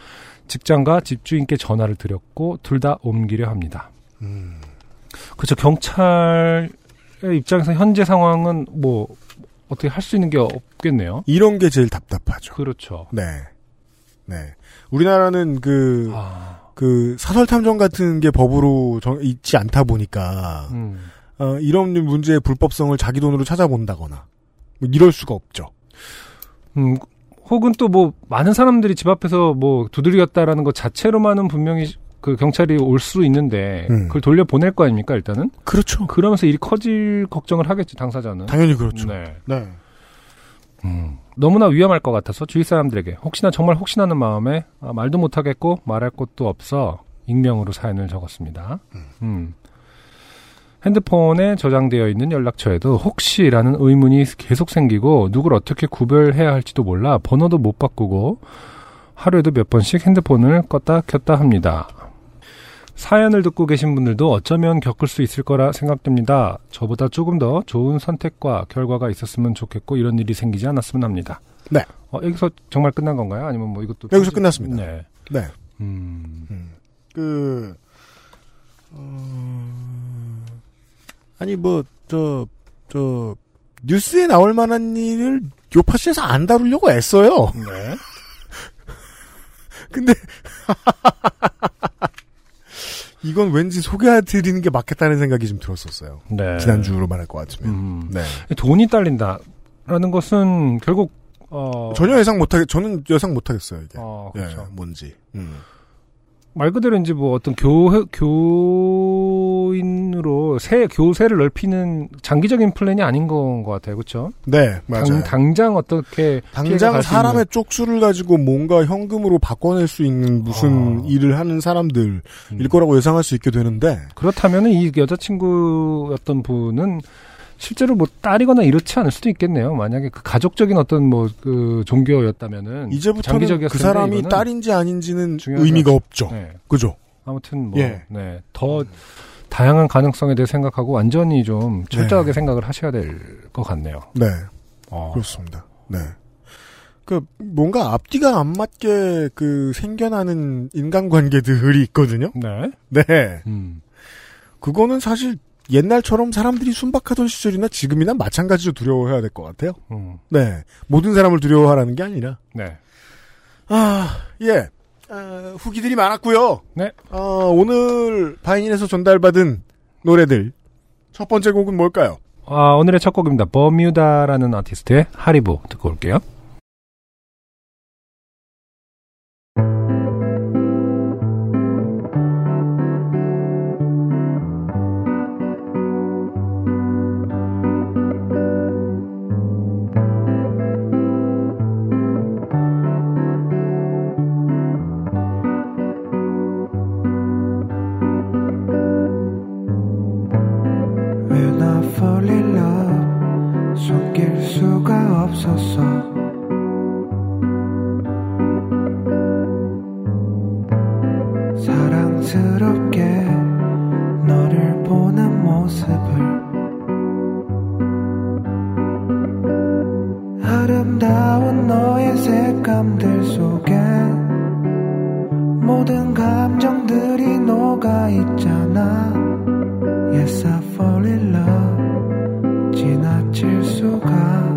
직장과 집주인께 전화를 드렸고 둘 다 옮기려 합니다. 음. 그렇죠. 경찰의 입장에서 현재 상황은 뭐 어떻게 할 수 있는 게 없겠네요. 이런 게 제일 답답하죠. 그렇죠. 네. 네. 우리나라는 그, 아, 그 사설 탐정 같은 게 법으로 정- 있지 않다 보니까 음. 어, 이런 문제의 불법성을 자기 돈으로 찾아본다거나 뭐 이럴 수가 없죠. 음, 혹은 또 뭐 많은 사람들이 집 앞에서 뭐 두드렸다라는 것 자체로만은 분명히 그 경찰이 올 수 있는데 음. 그걸 돌려 보낼 거 아닙니까 일단은 그렇죠. 그러면서 일이 커질 걱정을 하겠지 당사자는. 당연히 그렇죠. 네. 네. 음, 너무나 위험할 것 같아서 주위 사람들에게 혹시나 정말 혹시나는 마음에 아, 말도 못하겠고 말할 것도 없어 익명으로 사연을 적었습니다. 음. 핸드폰에 저장되어 있는 연락처에도 혹시라는 의문이 계속 생기고 누굴 어떻게 구별해야 할지도 몰라 번호도 못 바꾸고 하루에도 몇 번씩 핸드폰을 껐다 켰다 합니다. 사연을 듣고 계신 분들도 어쩌면 겪을 수 있을 거라 생각됩니다. 저보다 조금 더 좋은 선택과 결과가 있었으면 좋겠고 이런 일이 생기지 않았으면 합니다. 네. 어, 여기서 정말 끝난 건가요? 아니면 뭐 이것도 여기서 끝났습니다. 네. 네. 음. 음. 그, 어... 아니, 뭐, 저, 저, 뉴스에 나올 만한 일을 요파시에서 안 다루려고 애써요. 네. <laughs> 근데, <laughs> 이건 왠지 소개해드리는 게 맞겠다는 생각이 좀 들었었어요. 네. 지난주로 말할 것 같으면. 음. 네. 돈이 딸린다라는 것은 결국 어, 전혀 예상 못하겠, 저는 예상 못하겠어요, 이게. 어, 예, 그렇죠. 뭔지. 음. 말 그대로 이제 뭐 어떤 교교 인으로 세 교세를 넓히는 장기적인 플랜이 아닌 건 것 같아요, 그렇죠? 네, 맞아요. 당, 장 어떻게 당장 사람의 있는- 쪽수를 가지고 뭔가 현금으로 바꿔낼 수 있는 무슨 어. 일을 하는 사람들일 음. 거라고 예상할 수 있게 되는데, 그렇다면은 이 여자친구였던 분은 실제로 뭐 딸이거나 이렇지 않을 수도 있겠네요. 만약에 그 가족적인 어떤 뭐 그 종교였다면은 이제부터는 장기적이었을 그 사람이 딸인지 아닌지는 의미가 없죠. 네. 그죠? 아무튼 뭐, 예. 네. 더 다양한 가능성에 대해 생각하고 완전히 좀 철저하게 네. 생각을 하셔야 될 것 같네요. 네, 어. 그렇습니다. 네. 그, 뭔가 앞뒤가 안 맞게 그 생겨나는 인간관계들이 있거든요? 네. 네. 음. 그거는 사실 옛날처럼 사람들이 순박하던 시절이나 지금이나 마찬가지로 두려워해야 될 것 같아요. 음. 네. 모든 사람을 두려워하라는 게 아니라. 네. 아, 예. 아, 후기들이 많았고요. 네. 아, 오늘 바이닐에서 전달받은 노래들. 첫 번째 곡은 뭘까요? 아, 오늘의 첫 곡입니다. 버뮤다라는 아티스트의 하리보 듣고 올게요. 없었어. 사랑스럽게 너를 보는 모습을 아름다운 너의 색감들 속에 모든 감정들이 녹아 있잖아. Yes I fall in love. 지나칠 수가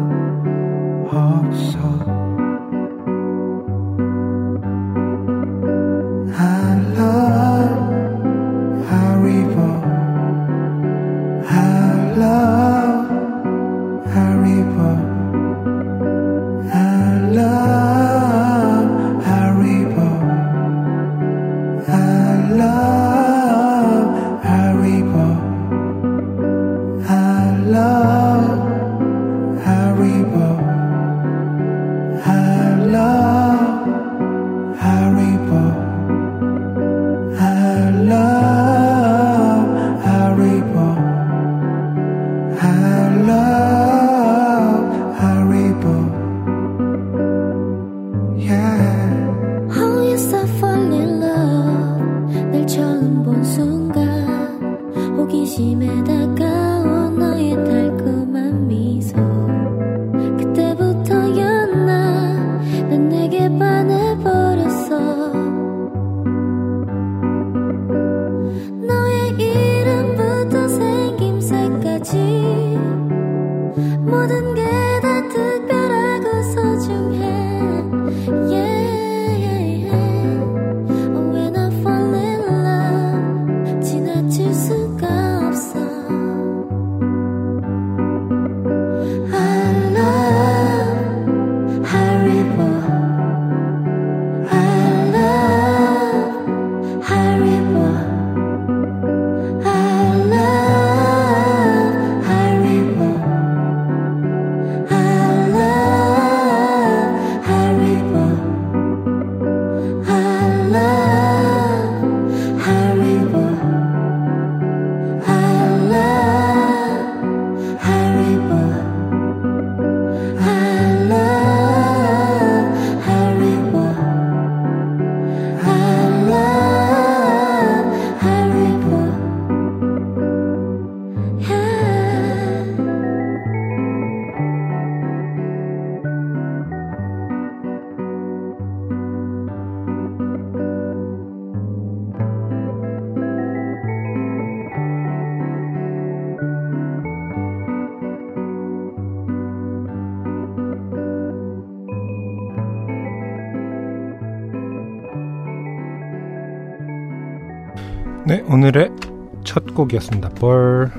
곡이었습니다. 벌,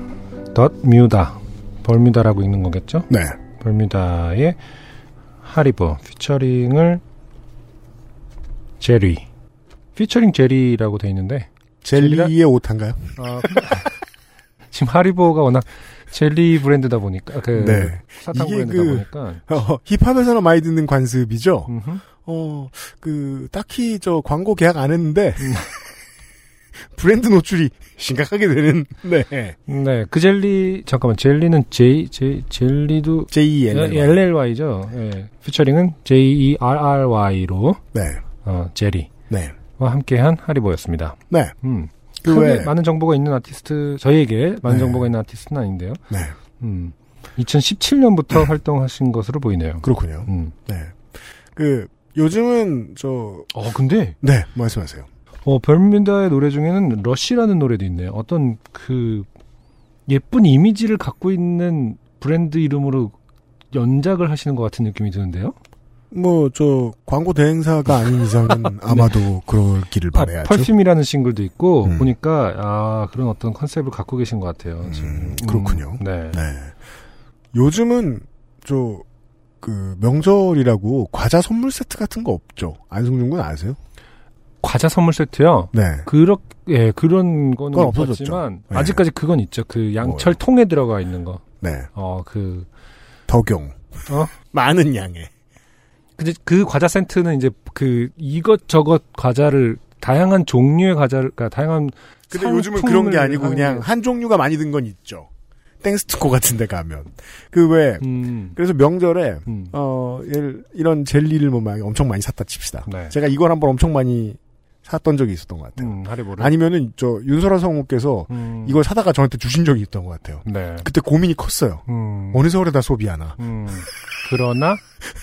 dot, 뮤다. 벌뮤다라고 읽는 거겠죠? 네. 벌뮤다의 하리보 피처링을 제리. 피처링 제리라고 돼 있는데 젤리의 오타인가요? 아, 지금 하리보가 워낙 젤리 브랜드다 보니까 그 네. 사탕 브랜드다 그- 보니까 어, 힙합에서는 많이 듣는 관습이죠. 음흠. 어, 그, 딱히 저 광고 계약 안 했는데, 음. <laughs> 브랜드 노출이 심각하게 되는, 네. 네, 그 젤리 잠깐만 젤리는 J J 젤리도 JEL. LLY죠. 예. 피처링은 J E R R Y로 네. 어, 제리와 네. 함께한 하리보였습니다. 네. 음. 그 외, 많은 정보가 있는 아티스트 저희에게 많은 네. 정보가 있는 아티스트는 아닌데요. 네. 음. 2017년부터 <laughs> 활동하신 것으로 보이네요. 그렇군요. 음. 네. 그, 요즘은, 저, 어 근데 네, 말씀하세요. 어 별민다의 노래 중에는 러쉬라는 노래도 있네요. 어떤 그 예쁜 이미지를 갖고 있는 브랜드 이름으로 연작을 하시는 것 같은 느낌이 드는데요. 뭐, 저, 광고 대행사가 아닌 이상은 <laughs> 아마도 그럴 길을 아, 바라야죠. 펄퓸이라는 싱글도 있고 음. 보니까 아 그런 어떤 컨셉을 갖고 계신 것 같아요. 지금. 음, 그렇군요. 네. 네. 요즘은, 저, 그, 명절이라고 과자 선물 세트 같은 거 없죠? 안승준 군 아세요? 과자 선물 세트요. 네. 그렇 예 그런 거는 없어졌죠. 없었지만 네. 아직까지 그건 있죠. 그 양철 통에 들어가 있는 거. 네. 어그 덕용. 어? <laughs> 많은 양의. 근데 그 과자 세트는 이제 그 이것 저것 과자를 다양한 종류의 과자를 그러니까 다양한 근데 요즘은 그런 게 아니고 그냥 게- 한 종류가 많이 든 건 있죠. 땡스트코 같은 데 가면. 그 왜, 음, 그래서 명절에, 음. 어, 예를- 이런 젤리를 뭐 막 엄청 많이 샀다 칩시다. 네. 제가 이걸 한번 엄청 많이 샀던 적이 있었던 것 같아요. 음, 하리보를 아니면은 저 윤설아 성우께서 음, 이걸 사다가 저한테 주신 적이 있던 것 같아요. 네. 그때 고민이 컸어요. 음, 어느 세월에다 소비하나. 음, 그러나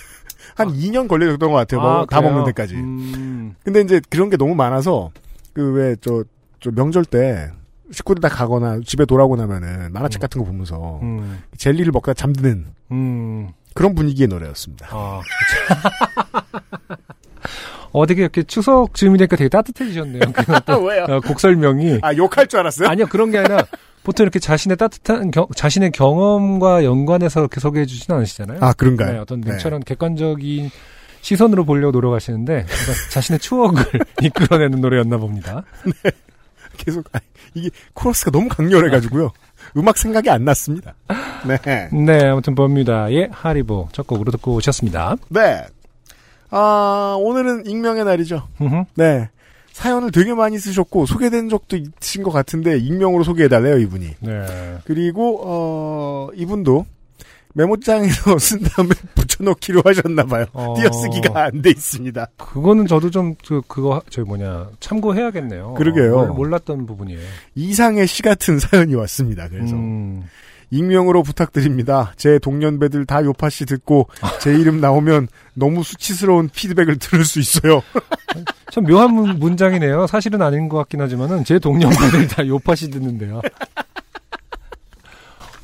<laughs> 한 2년 걸렸던 것 같아요. 뭐 아, 다 그래요? 먹는 데까지. 음, 근데 이제 그런 게 너무 많아서 그 왜저 저 명절 때 식구들 다 가거나 집에 돌아오고 나면은 만화책 음. 같은 거 보면서 음, 젤리를 먹다 잠드는 음, 그런 분위기의 노래였습니다. 아, <laughs> 어, 되게 이렇게 추석 즈음이 되니까 되게 따뜻해지셨네요. <laughs> 왜요? 어, 곡 설명이. 아 욕할 줄 알았어요? 아니요, 그런 게 아니라, <laughs> 보통 이렇게 자신의 따뜻한, 경- 자신의 경험과 연관해서 이렇게 소개해 주진 않으시잖아요. 아 그런가요? 네, 어떤 냉철한 객관적인 시선으로 보려고 노력하시는데, <laughs> 자신의 추억을 이끌어내는 노래였나 봅니다. 계속 아, 이게 코러스가 너무 강렬해가지고요. 음악 생각이 안 났습니다. 네. 네, 아무튼 범뮤다의 하리보 첫 곡으로 듣고 오셨습니다. 네. 아 오늘은 익명의 날이죠. 네. 사연을 되게 많이 쓰셨고 소개된 적도 있으신 것 같은데 익명으로 소개해달래요 이분이. 네. 그리고 어 이분도 메모장에서 <laughs> 쓴 다음에 붙여넣기로 하셨나봐요. 어. 띄어쓰기가 안 돼 있습니다. 그거는 저도 좀, 그, 그거, 저기 뭐냐, 참고해야겠네요. 그러게요. 몰- 몰랐던 부분이에요. 이상의 시 같은 사연이 왔습니다. 그래서 음, 익명으로 부탁드립니다. 제 동년배들 다 요파 씨 듣고 제 이름 나오면 너무 수치스러운 피드백을 들을 수 있어요. <laughs> 참 묘한 문, 문장이네요. 사실은 아닌 것 같긴 하지만은, 제 동년배들 다 요파시 듣는데요.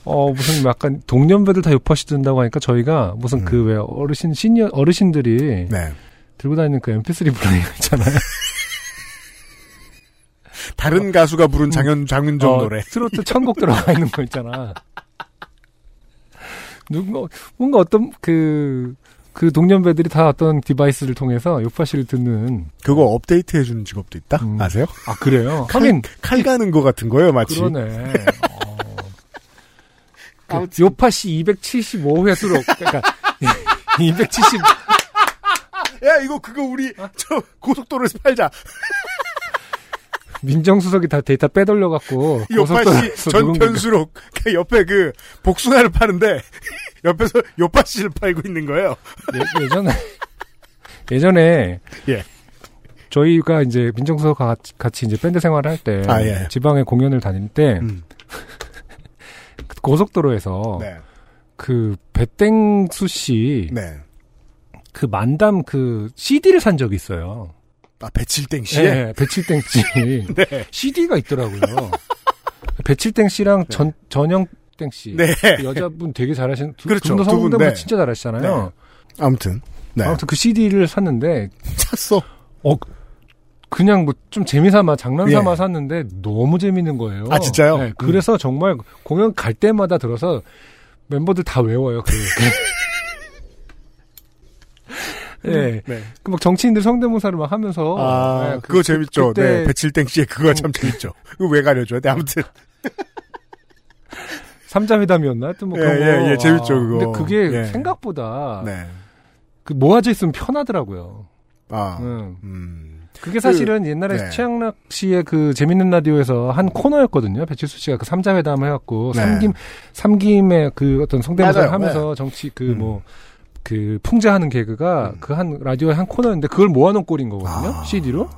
어, 무슨 약간, 동년배들 다 요파시 듣는다고 하니까 저희가 무슨 음. 그왜 어르신, 시니어, 어르신들이 네. 들고 다니는 그 mp3 플레이어 있잖아요. <laughs> 다른 가수가 부른 장현 장윤정 어, 노래. 트로트 천곡 들어가 있는 거 있잖아. 누가 뭔가 어떤 그, 그 동년배들이 다 어떤 device를 통해서 요파시를 듣는. 그거 업데이트 해주는 직업도 있다. 음. 아세요? 아, 그래요? 칼, 하긴, 칼 가는 거 같은 거예요, 마치. 그러네. 어. 그 아무튼. 요파시 275회수록, 그러니까, <laughs> 270, 야, 이거 그거 우리 저 고속도로에서 팔자. 민정수석이 다 데이터 빼돌려갖고, 누군가가- 전편수록 그 옆에 그 복숭아를 파는데 <laughs> 옆에서 요파시를 팔고 있는 거예요. 예, 예전에 예전에 예. 저희가 이제 민정수석 같이, 같이 이제 밴드 생활을 할때 아, 예. 지방에 공연을 다닐 때 음. <laughs> 고속도로에서 네. 그 배땡수 씨그 네. 만담 그 CD를 산 적이 있어요. 아, 배칠땡 씨의 예, 배칠땡 씨 <laughs> 네. CD가 있더라고요. 배칠땡 씨랑 전 전영땡 씨 네. 그 여자분 되게 잘하시는 두, 그렇죠. 두 분, 네. 진짜 잘하시잖아요. 아무튼. 네. 아무튼 그 CD를 샀는데 찼어. 어, 그냥 뭐 좀 재미삼아 장난삼아 예. 샀는데 너무 재밌는 거예요. 아, 진짜요? 네, 그래서 정말 공연 갈 때마다 들어서 멤버들 다 외워요. 그. <laughs> 그. 예. 네. 그 막 정치인들 성대모사를 막 하면서. 아, 예, 그- 그거 재밌죠. 그때 네. 배칠땡 씨의 그거 참 재밌죠. 그거 왜 가려줘야 돼? 아무튼. <laughs> 삼자회담이었나? 하여튼 뭐 예, 그런 거. 예, 예, 재밌죠, 아, 그거. 근데 그게 예. 생각보다 네. 그 모아져 있으면 편하더라고요. 아. 응. 음. 그게 사실은 옛날에 네. 최양락 씨의 그 재밌는 라디오에서 한 코너였거든요. 배칠수 씨가 그 삼자회담을 해갖고 네. 삼김 삼김의 그 어떤 성대모사를 맞아요. 하면서 정치 그 음. 뭐그 풍자하는 개그가 음. 그한 라디오의 한 코너였는데 그걸 모아놓은 꼴인 거거든요. 아. CD로.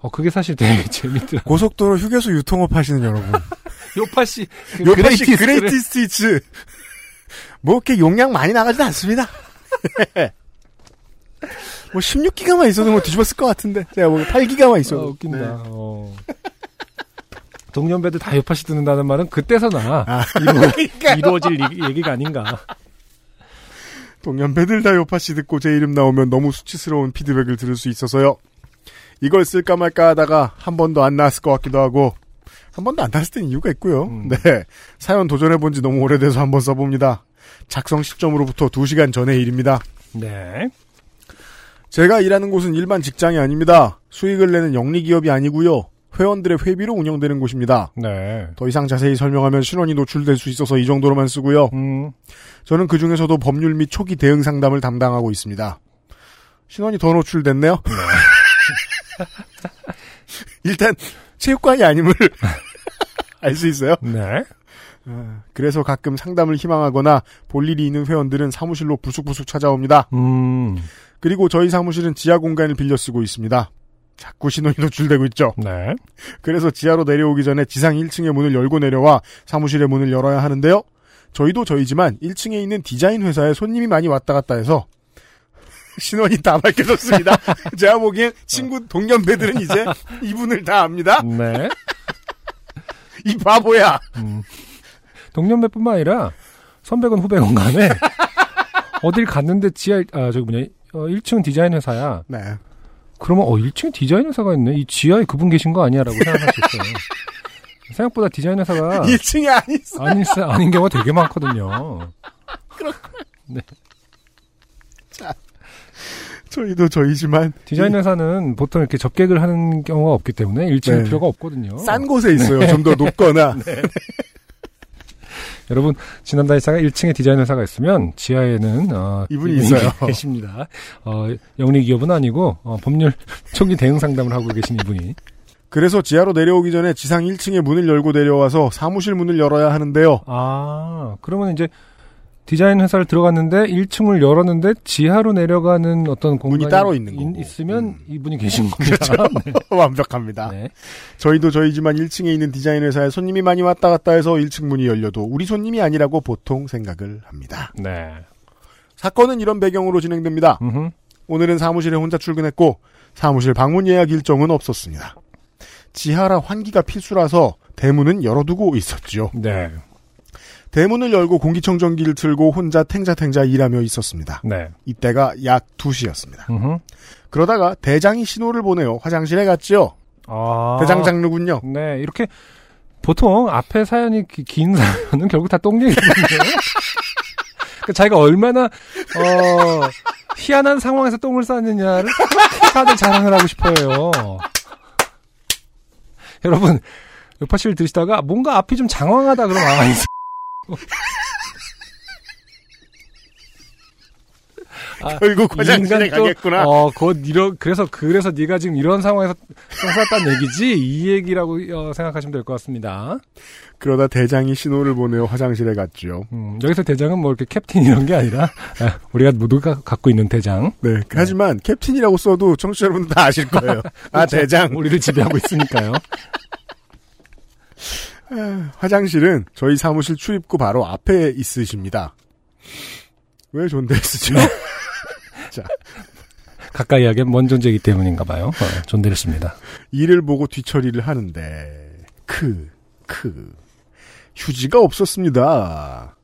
어 그게 사실 되게 <laughs> 재밌더라. 고속도로 휴게소 유통업 하시는 여러분. <laughs> 요파 씨, 그 요파시 Greatest를- Greatest Hits. 뭐 이렇게 용량 많이 나가진 않습니다. <laughs> 뭐 16기가만 있어도 뭐 뒤집었을 것 같은데. 제가 뭐 8기가만 아, 있어도. 웃긴다. 네. 어. 동년배들 다 요파 씨 듣는다는 말은 그때서나 아, 이루, 그러니까요. 이루어질 얘기- 얘기가 아닌가. 동년배들 다 요파씨 듣고 제 이름 나오면 너무 수치스러운 피드백을 들을 수 있어서요. 이걸 쓸까 말까 하다가 한 번도 안 나왔을 것 같기도 하고 한 번도 안 나왔을 땐 이유가 있고요. 음. 네. 사연 도전해본 지 너무 오래돼서 한번 써봅니다. 작성 시점으로부터 2시간 전의 일입니다. 네. 제가 일하는 곳은 일반 직장이 아닙니다. 수익을 내는 영리기업이 아니고요. 회원들의 회비로 운영되는 곳입니다. 네. 더 이상 자세히 설명하면 신원이 노출될 수 있어서 이 정도로만 쓰고요. 음. 저는 그 중에서도 법률 및 초기 대응 상담을 담당하고 있습니다. 신원이 더 노출됐네요. <laughs> 일단 체육관이 아님을 <laughs> 알 수 있어요. 네. 그래서 가끔 상담을 희망하거나 볼 일이 있는 회원들은 사무실로 부숙부숙 찾아옵니다. 음. 그리고 저희 사무실은 지하 공간을 빌려 쓰고 있습니다. 자꾸 신원이 노출되고 있죠. 네. 그래서 지하로 내려오기 전에 지상 1층의 문을 열고 내려와 사무실의 문을 열어야 하는데요. 저희도 저희지만 1층에 있는 디자인 회사에 손님이 많이 왔다 갔다 해서 <laughs> 신원이 다 밝혀졌습니다. <laughs> 제가 보기엔 친구 동년배들은 이제 <laughs> 이분을 다 압니다. 네. 이 바보야. 음. 동년배뿐만 아니라 선배건 후배건 간에 어딜 갔는데 지하 아 저기 뭐냐 어, 1층 디자인 회사야. 네. 그러면 어 1층에 디자인 회사가 있네. 이 지하에 그분 계신 거 아니야라고 생각할 수 있어요. <laughs> 생각보다 디자인 회사가 <laughs> 1층이 아니어 아닌 아닌 경우가 되게 많거든요. <laughs> 저희도 저희지만 디자인 회사는 보통 이렇게 접객을 하는 경우가 없기 때문에 1층 네. 필요가 없거든요. 싼 곳에 있어요. 좀더 높거나. 여러분 지난달 회사가 1층에 디자인 회사가 있으면 지하에는 어, 이분이 있어요. <laughs> 계십니다. 어, 영리 기업은 아니고 어, 법률 <laughs> 초기 대응 상담을 하고 계신 이분이 그래서 지하로 내려오기 전에 지상 1층에 문을 열고 내려와서 사무실 문을 열어야 하는데요. 아 그러면 이제 디자인 회사를 들어갔는데 1층을 열었는데 지하로 내려가는 어떤 공간이 따로 있는 거고. 있으면 음. 이분이 계신 <laughs> 겁니다. 네. <laughs> 완벽합니다. 네. 저희도 저희지만 1층에 있는 디자인 회사에 손님이 많이 왔다 갔다 해서 1층 문이 열려도 우리 손님이 아니라고 보통 생각을 합니다. 네. 사건은 이런 배경으로 진행됩니다. 음흠. 오늘은 사무실에 혼자 출근했고 사무실 방문 예약 일정은 없었습니다. 지하라 환기가 필수라서 대문은 열어두고 있었죠. 네. 대문을 열고 공기청정기를 틀고 혼자 탱자탱자 일하며 있었습니다. 네. 이때가 약 2시였습니다. 음흠. 그러다가 대장이 신호를 보내어 화장실에 갔지요. 아. 대장 장르군요. 네, 이렇게 보통 앞에 사연이 기- 긴 <laughs> 사연은 결국 다 똥 얘기거든요. 그 자기가 얼마나 어 희한한 상황에서 똥을 쌌느냐를 다들 자랑을 하고 싶어요. 여러분 요파씨를 들으시다가 뭔가 앞이 좀 장황하다 그러면 아 이 <laughs> 결국 화장실에 가겠구나. 어, 곧 이런 그래서 그래서 네가 지금 이런 상황에서 똥 쌌다는 얘기지 이 얘기라고 어, 생각하시면 될 것 같습니다. 그러다 대장이 신호를 보내어 화장실에 갔죠. 음, 여기서 대장은 뭐 이렇게 캡틴 이런 게 아니라 아, 우리가 모두가 갖고 있는 대장. 네. 하지만 캡틴이라고 써도 청취자 여러분들 다 아실 거예요. <laughs> 아 대장. 우리를 지배하고 있으니까요. 화장실은 저희 사무실 출입구 바로 앞에 있으십니다. 왜 존대를 쓰죠? <laughs> 자, 가까이 하기엔 먼 존재이기 때문인가 봐요. 어, 존대를 씁니다. 일을 보고 뒤처리를 하는데 크, 크. 휴지가 없었습니다.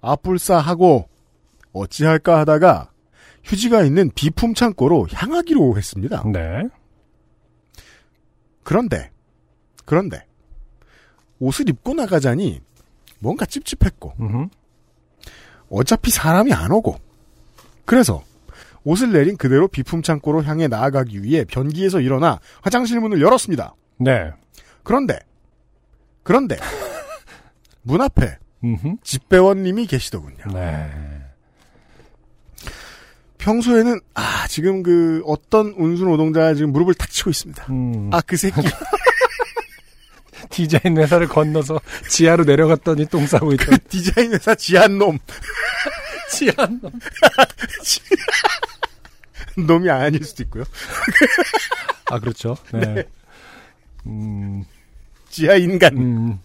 아뿔싸하고 어찌할까 하다가 휴지가 있는 비품 창고로 향하기로 했습니다. 네. 그런데 그런데 옷을 입고 나가자니 뭔가 찝찝했고. 어차피 사람이 안 오고 그래서 옷을 내린 그대로 비품 창고로 향해 나아가기 위해 변기에서 일어나 화장실 문을 열었습니다. 네. 그런데 그런데 <laughs> 문 앞에. 집배원님이 계시더군요. 네. 평소에는 아 지금 그 어떤 운수 노동자가 지금 무릎을 탁 치고 있습니다. 음, 아그 새끼 <laughs> 디자인 회사를 건너서 지하로 내려갔더니 똥 싸고 있던 디자인 회사 지한 놈 <laughs> 지한 놈. <laughs> 놈이 아닐 수도 있고요. 아 그렇죠. <laughs> 네. 음, 지하 인간 음,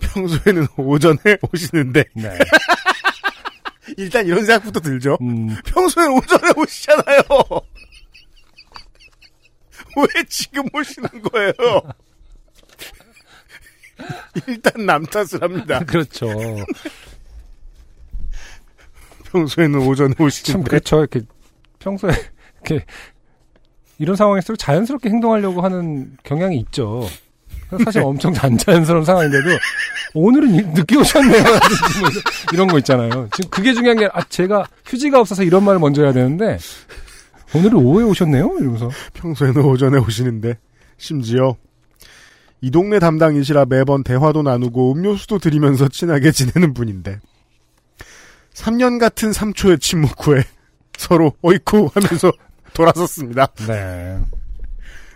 평소에는 오전에 오시는데 네. 일단 이런 생각부터 들죠. 음, 평소엔 오전에 오시잖아요. <laughs> 왜 지금 오시는 거예요? <laughs> 일단 남 탓을 합니다. <laughs> 그렇죠. 평소에는 오전에 참 오시는데 그렇죠. 이렇게 평소에 이렇게 이런 상황일수록 자연스럽게 행동하려고 하는 경향이 있죠. 사실 엄청 잔자연스러운 상황인데도 오늘은 이- 늦게 오셨네요. 이런 거 있잖아요. 지금 그게 중요한 게 아, 제가 휴지가 없어서 이런 말을 먼저 해야 되는데 오늘은 오후에 오셨네요. 이러면서 평소에는 오전에 오시는데 심지어 이 동네 담당이시라 매번 대화도 나누고 음료수도 드리면서 친하게 지내는 분인데 3년 같은 3초의 침묵 후에 <laughs> 서로 어이쿠 하면서 <laughs> 돌아섰습니다. 네.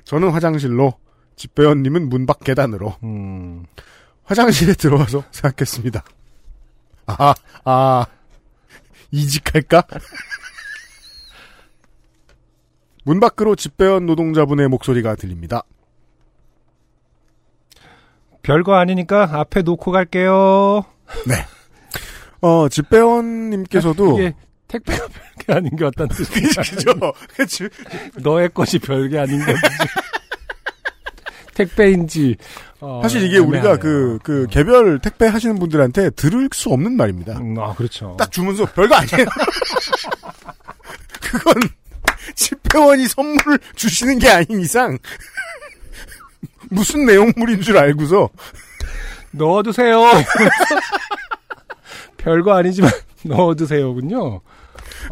저는 화장실로 집배원님은 문 밖 계단으로 음, 화장실에 들어와서 생각했습니다. 아, 아, 이직할까? 문 밖으로 집배원 노동자분의 목소리가 들립니다. 별거 아니니까 앞에 놓고 갈게요. 어, 집배원님께서도 이게 택배가 별게 아닌 게 어떤 뜻이죠? <laughs> 그죠? 너의 것이 별게 아닌 거지. 택배인지 어, 사실 이게 우리가 애매하네요. 그, 그, 어. 개별 택배 하시는 분들한테 들을 수 없는 말입니다. 음, 아 그렇죠. 딱 주문서 별거 아니에요. <laughs> 그건 집회원이 선물을 주시는 게 아닌 이상 <laughs> 무슨 내용물인 줄 알고서 넣어두세요. <laughs> 별거 아니지만 넣어두세요군요.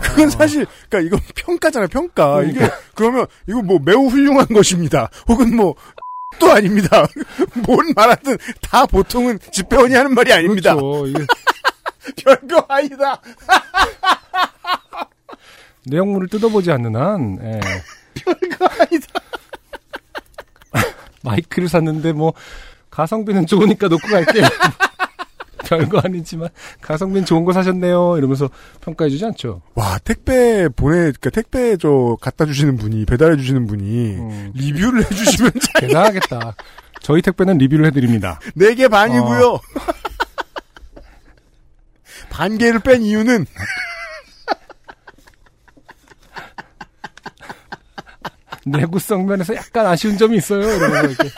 그건 사실 그러니까 이건 평가잖아요 평가. 이게 그러면 이거 뭐 매우 훌륭한 것입니다. 혹은 뭐 <laughs> 또 아닙니다. 뭔 말하든 다 보통은 집회원이 하는 말이 아닙니다. 그렇죠. 별거 아니다 내용물을 뜯어보지 않는 한 예. <laughs> 별거 아니다 <laughs> 마이크를 샀는데 뭐 가성비는 좋으니까 놓고 갈게요. <laughs> 별거 아니지만 가성비는 좋은 거 사셨네요. 이러면서 평가해주지 않죠. 와 택배 보내 그러니까 택배 저 갖다 주시는 분이 배달해 주시는 분이 음. 리뷰를 해주시면 대단하겠다. 저희 택배는 리뷰를 해드립니다. 네 개 반이고요. 반 개를 뺀 이유는 내구성 면에서 약간 아쉬운 점이 있어요. 이러면서 이렇게.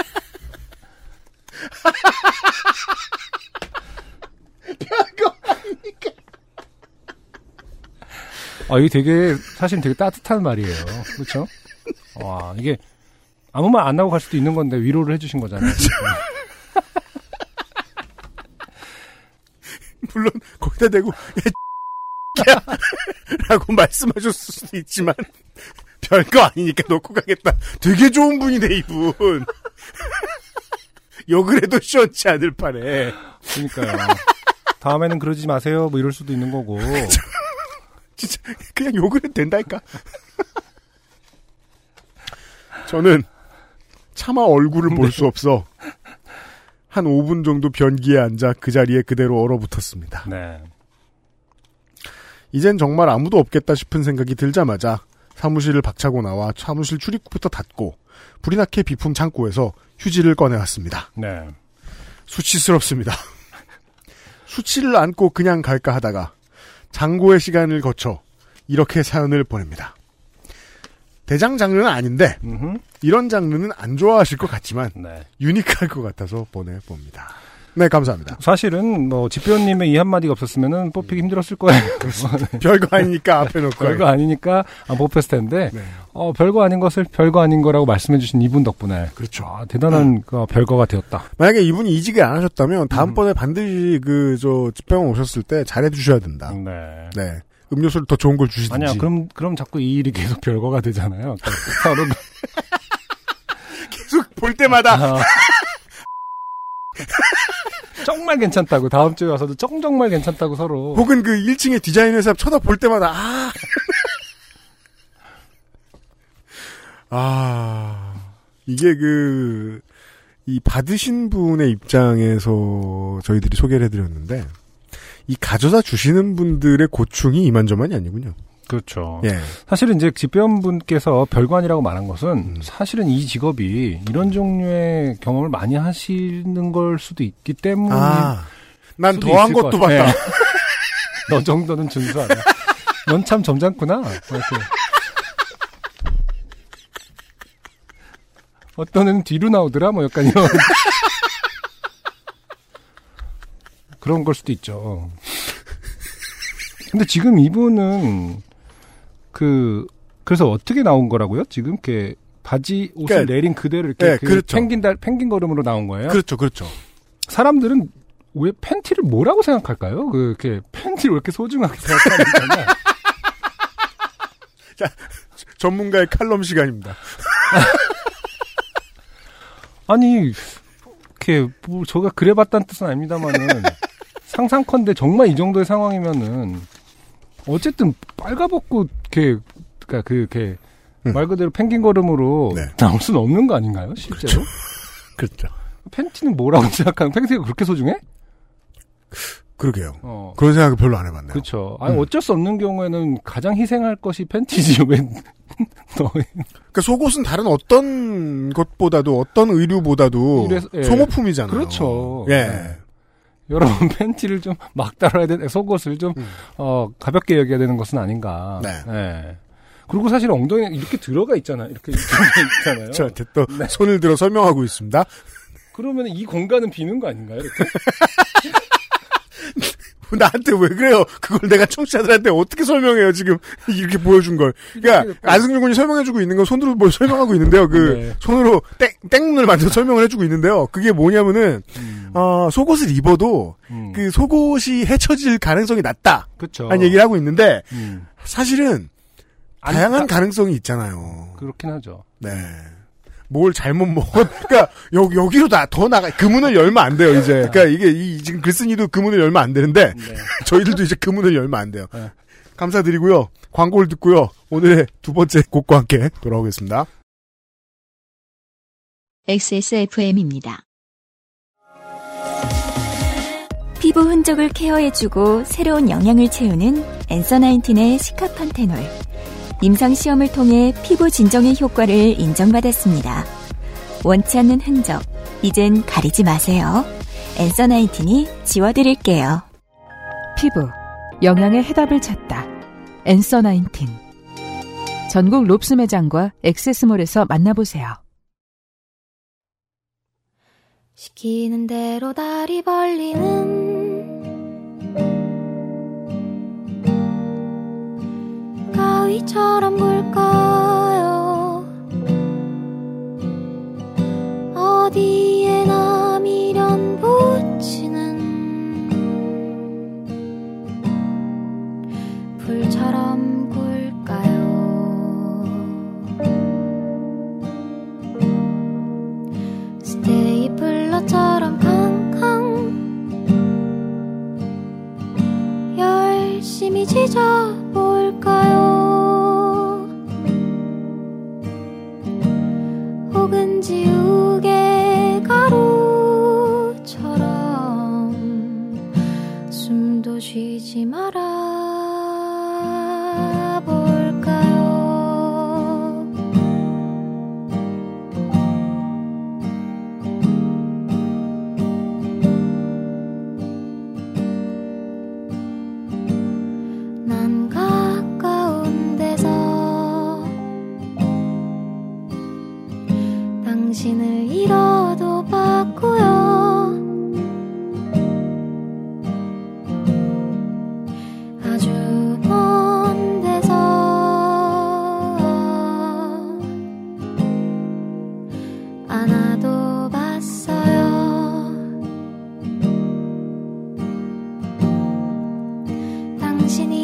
아, 이게 되게, 사실 되게 따뜻한 말이에요. 그렇죠? 와, 이게, 아무 말 안 하고 갈 수도 있는 건데, 위로를 해주신 거잖아요. <laughs> 물론 거기다 대고 <laughs> 야, 라고 말씀하셨을 수도 있지만 별거 아니니까 놓고 가겠다. 되게 좋은 분이네 이분. 욕을 해도 시원치 않을 판에 그러니까요. 다음에는 그러지 마세요. 뭐 이럴 수도 있는 거고. <laughs> 진짜 그냥 욕을 해도 된다니까. 저는 차마 얼굴을 볼 수 없어 한 5분 정도 변기에 앉아 그 자리에 그대로 얼어붙었습니다. 네. 이젠 정말 아무도 없겠다 싶은 생각이 들자마자 사무실을 박차고 나와 사무실 출입구부터 닫고 불이 나게 비품 창고에서 휴지를 꺼내왔습니다. 네. 수치스럽습니다. <laughs> 수치를 안고 그냥 갈까 하다가 장고의 시간을 거쳐 이렇게 사연을 보냅니다. 대장 장르는 아닌데 음흠. 이런 장르는 안 좋아하실 것 같지만 네. 유니크할 것 같아서 보내봅니다. 네, 감사합니다. 사실은 뭐 집배원님의 이 한마디가 없었으면 뽑히기 힘들었을 거예요. <laughs> 별거 아니니까 앞에 놓고. 별거 아니니까 안 뽑혔을 텐데 네. 어 별거 아닌 것을 별거 아닌 거라고 말씀해 주신 이분 덕분에 그렇죠. 아, 대단한 그 별거가 되었다. 만약에 이분이 이직을 안 하셨다면 다음번에 반드시 그 저 집병원 오셨을 때 잘해 주셔야 된다. 네. 네. 음료수를 더 좋은 걸 주시든지. 아니야 그럼 그럼 자꾸 이 일이 계속 별거가 되잖아요. 그러니까 서로 <laughs> 계속 볼 때마다 아. <laughs> 정말 괜찮다고 다음 주에 와서도 정 정말 괜찮다고 서로 혹은 그 1층의 디자인 회사 쳐다볼 때마다 아. <laughs> 아. 이게 그 이 받으신 분의 입장에서 저희들이 소개를 해드렸는데 이 가져다 주시는 분들의 고충이 이만저만이 아니군요. 그렇죠. 예. 사실은 이제 집배원분께서 별거 아니라고 말한 것은 음. 사실은 이 직업이 이런 종류의 경험을 많이 하시는 걸 수도 있기 때문에 아. 난 더한 것도. 봤다. 네. <laughs> 너 정도는 준수하다. 넌 참 점잖구나. 뭐 이렇게. 어떤 애는 뒤로 나오더라, 뭐 약간 이런. 그런 걸 수도 있죠. 근데 지금 이분은 그 그래서 어떻게 나온 거라고요? 지금 이렇게 바지 옷을 그러니까, 내린 그대로 이렇게 네, 그 그렇죠. 펭귄 달 펭귄 걸음으로 나온 거예요. 그렇죠, 그렇죠. 사람들은 왜 팬티를 뭐라고 생각할까요? 그 이렇게 팬티를 왜 이렇게 소중하게 생각하는 거냐? <laughs> 전문가의 칼럼 시간입니다. <laughs> 아니 이렇게 뭐 저가 그래봤다는 뜻은 아닙니다만은 상상컨대 정말 이 정도의 상황이면은 어쨌든 빨가벗고 이렇게 그러니까 그 이렇게 음. 말 그대로 펭귄 걸음으로 네. 나올 수는 없는 거 아닌가요? 실제로 그렇죠. <laughs> 팬티는 뭐라고 생각하는 팬티가 그렇게 소중해? 그러게요. 어. 그런 생각을 별로 안 해봤네요. 그렇죠. 아니 음. 어쩔 수 없는 경우에는 가장 희생할 것이 팬티지 왜 <laughs> 너, 그러니까 속옷은 다른 어떤 것보다도 어떤 의류보다도 이래서- 예. 소모품이잖아요. 그렇죠. 예. 네. 여러분 <laughs> 팬티를 좀 막 달아야 되는 속옷을 좀 음. 어, 가볍게 여겨야 되는 것은 아닌가. 네. 예. 그리고 사실 엉덩이에 이렇게 들어가 있잖아. 이렇게 <laughs> 들어가 있잖아요. <laughs> 저한테 또 네. 손을 들어 설명하고 있습니다. 그러면 이 공간은 비는 거 아닌가요? 이렇게? 나한테 왜 그래요? 그걸 내가 청취자들한테 어떻게 설명해요, 지금. <laughs> 이렇게 보여준 걸. 그러니까, 안승준 군이 설명해주고 있는 건 손으로 뭘 설명하고 있는데요. 그, 네. 손으로 땡, 땡문을 만들어 설명을 해주고 있는데요. 그게 뭐냐면은, 음, 어, 속옷을 입어도, 음. 그 속옷이 헤쳐질 가능성이 낮다. 그쵸. 라는 얘기를 하고 있는데, 음. 사실은, 안- 다양한 다- 가능성이 있잖아요. 그렇긴 하죠. 네. 뭘 잘못 먹었, 그니까, 여, 여기로 다, 더 나가, 그 문을 열면 안 돼요, 이제. 그니까 이게, 이, 지금 글쓴이도 그 문을 열면 안 되는데, 네. <laughs> 저희들도 이제 그 문을 열면 안 돼요. 네. 감사드리고요. 광고를 듣고요. 오늘의 두 번째 곡과 함께 돌아오겠습니다. XSFM입니다. 피부 흔적을 케어해주고 새로운 영양을 채우는 엔서 나인틴의 시카판테놀. 임상 시험을 통해 피부 진정의 효과를 인정받았습니다. 원치 않는 흔적, 이젠 가리지 마세요. 엔서 나인틴이 지워드릴게요. 피부, 영양의 해답을 찾다. 엔서 나인틴. 전국 롭스 매장과 액세스몰에서 만나보세요. 시키는 대로 다리 벌리는 가위처럼 굴까요? 어디에나 미련 붙이는 불처럼 굴까요? 스테이플러처럼 캉캉 열심히 찢어볼까요 숨도 쉬지 마라. 정신을 잃어도 봤고요. 아주 먼 데서 안아도 봤어요. 당신이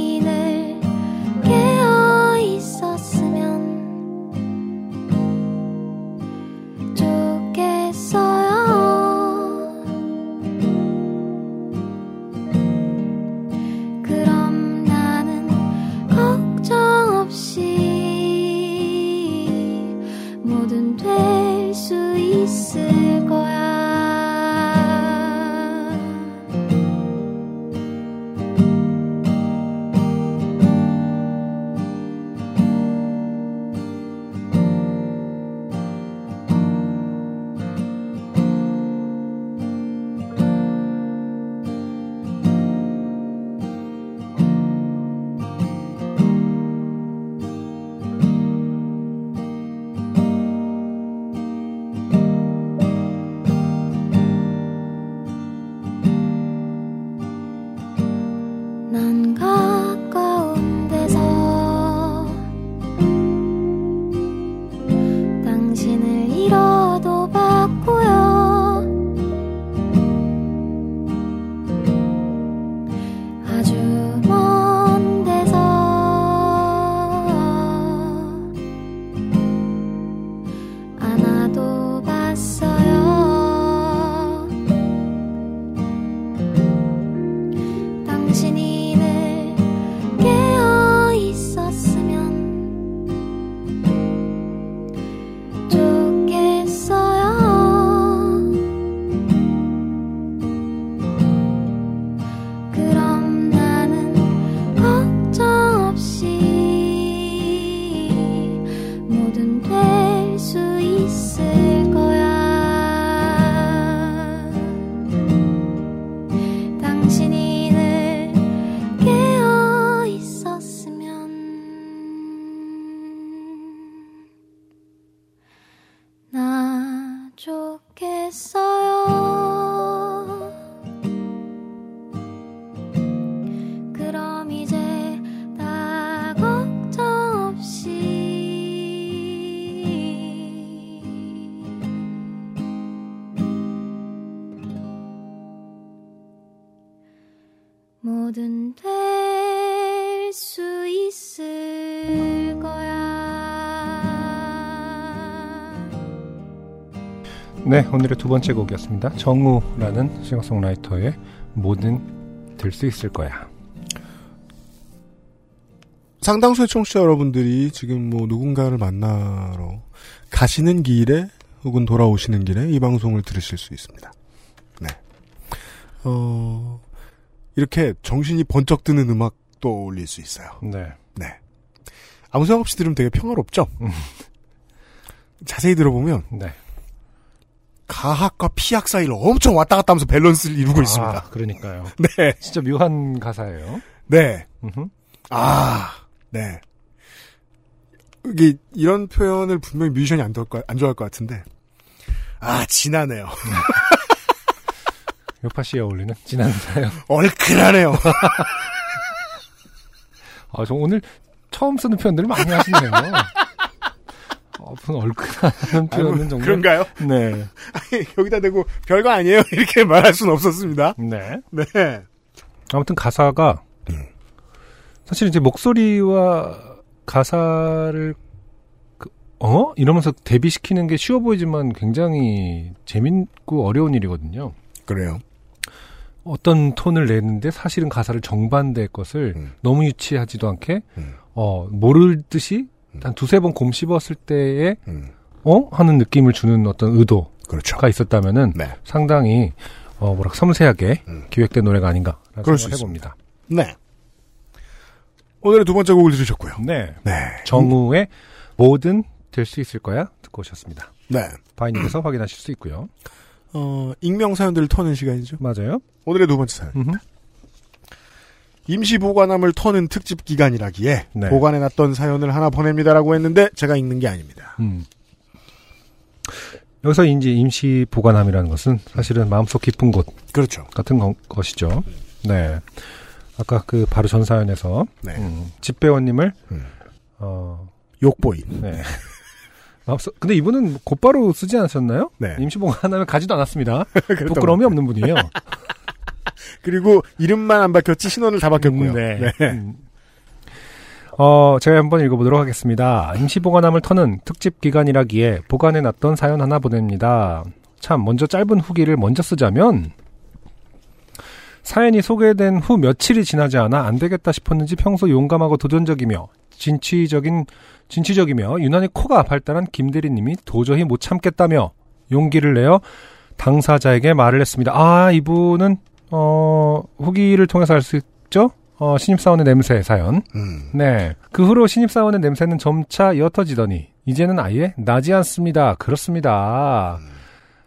네, 오늘의 두 번째 곡이었습니다. 정우라는 싱어송라이터의 뭐든 될 수 있을 거야. 상당수의 청취자 여러분들이 지금 뭐 누군가를 만나러 가시는 길에 혹은 돌아오시는 길에 이 방송을 들으실 수 있습니다. 네. 어, 이렇게 정신이 번쩍 드는 음악 떠올릴 수 있어요. 네. 네. 아무 생각 없이 들으면 되게 평화롭죠? 음. 자세히 들어보면 네. 가학과 피학 사이를 엄청 왔다 갔다 하면서 밸런스를 이루고 아, 있습니다. 그러니까요. <laughs> 네. 진짜 묘한 가사예요. 네. 아, 네. 이게 이런 표현을 분명히 뮤지션이 안, 좋아할 것- 안 좋아할 것 같은데. 아, 진하네요. <laughs> 요파 씨에 어울리는 진한 사연. <laughs> 얼큰하네요. 아, 저 오늘 처음 쓰는 표현들을 많이 하시네요. 어, 무슨 얼큰한 표현은 정말. 그런가요? 네. <laughs> 여기다 대고 별거 아니에요. <laughs> 이렇게 말할 수는 없었습니다. 네. 네. 아무튼 가사가 사실 이제 목소리와 가사를 그, 어 이러면서 대비시키는 게 쉬워 보이지만 굉장히 재밌고 어려운 일이거든요. 그래요. 어떤 톤을 내는데 사실은 가사를 정반대의 것을 음. 너무 유치하지도 않게 음. 어 모르듯이 한 두세 번 곰 씹었을 때에 음. 어 하는 느낌을 주는 어떤 의도가 그렇죠. 있었다면은 네. 상당히 어 뭐랄까 섬세하게 음. 기획된 노래가 아닌가 그럴 수 생각해 봅니다. 네. 오늘의 두 번째 곡을 들으셨고요. 네. 네. 정우의 뭐든 될 수 있을 거야 듣고 오셨습니다. 네. 바이닉에서 <clears throat> 확인하실 수 있고요. 어, 익명 사연들을 터는 시간이죠. 맞아요. 오늘의 두 번째 사연. 음흠. 임시 보관함을 터는 특집 기간이라기에 네. 보관해놨던 사연을 하나 보냅니다라고 했는데 제가 읽는 게 아닙니다. 음. 여기서 이제 임시 보관함이라는 것은 사실은 마음속 깊은 곳 그렇죠. 같은 거- 것이죠. 네. 아까 그 바로 전 사연에서 네. 음, 집배원님을 음. 어, 욕보인. 네. <laughs> 마음속 근데 이분은 곧바로 쓰지 않으셨나요? 네. 임시 보관함을 가지도 않았습니다. <laughs> 부끄러움이 것 없는 분이에요. <laughs> 같아요. <laughs> 그리고 이름만 안 바뀌었지 신원을 다 바뀌었고요. 음, 네. 네. 음. 어, 제가 한번 읽어보도록 하겠습니다. 임시 보관함을 터는 특집 기간이라기에 보관해놨던 사연 하나 보냅니다. 참, 먼저 짧은 후기를 먼저 쓰자면, 사연이 소개된 후 며칠이 지나지 않아 안 되겠다 싶었는지 평소 용감하고 도전적이며, 진취적인, 진취적이며, 유난히 코가 발달한 김대리님이 도저히 못 참겠다며, 용기를 내어 당사자에게 말을 했습니다. 아, 이분은, 어, 후기를 통해서 알 수 있죠? 어, 신입사원의 냄새 사연. 음. 네. 그 후로 신입사원의 냄새는 점차 옅어지더니, 이제는 아예 나지 않습니다. 그렇습니다.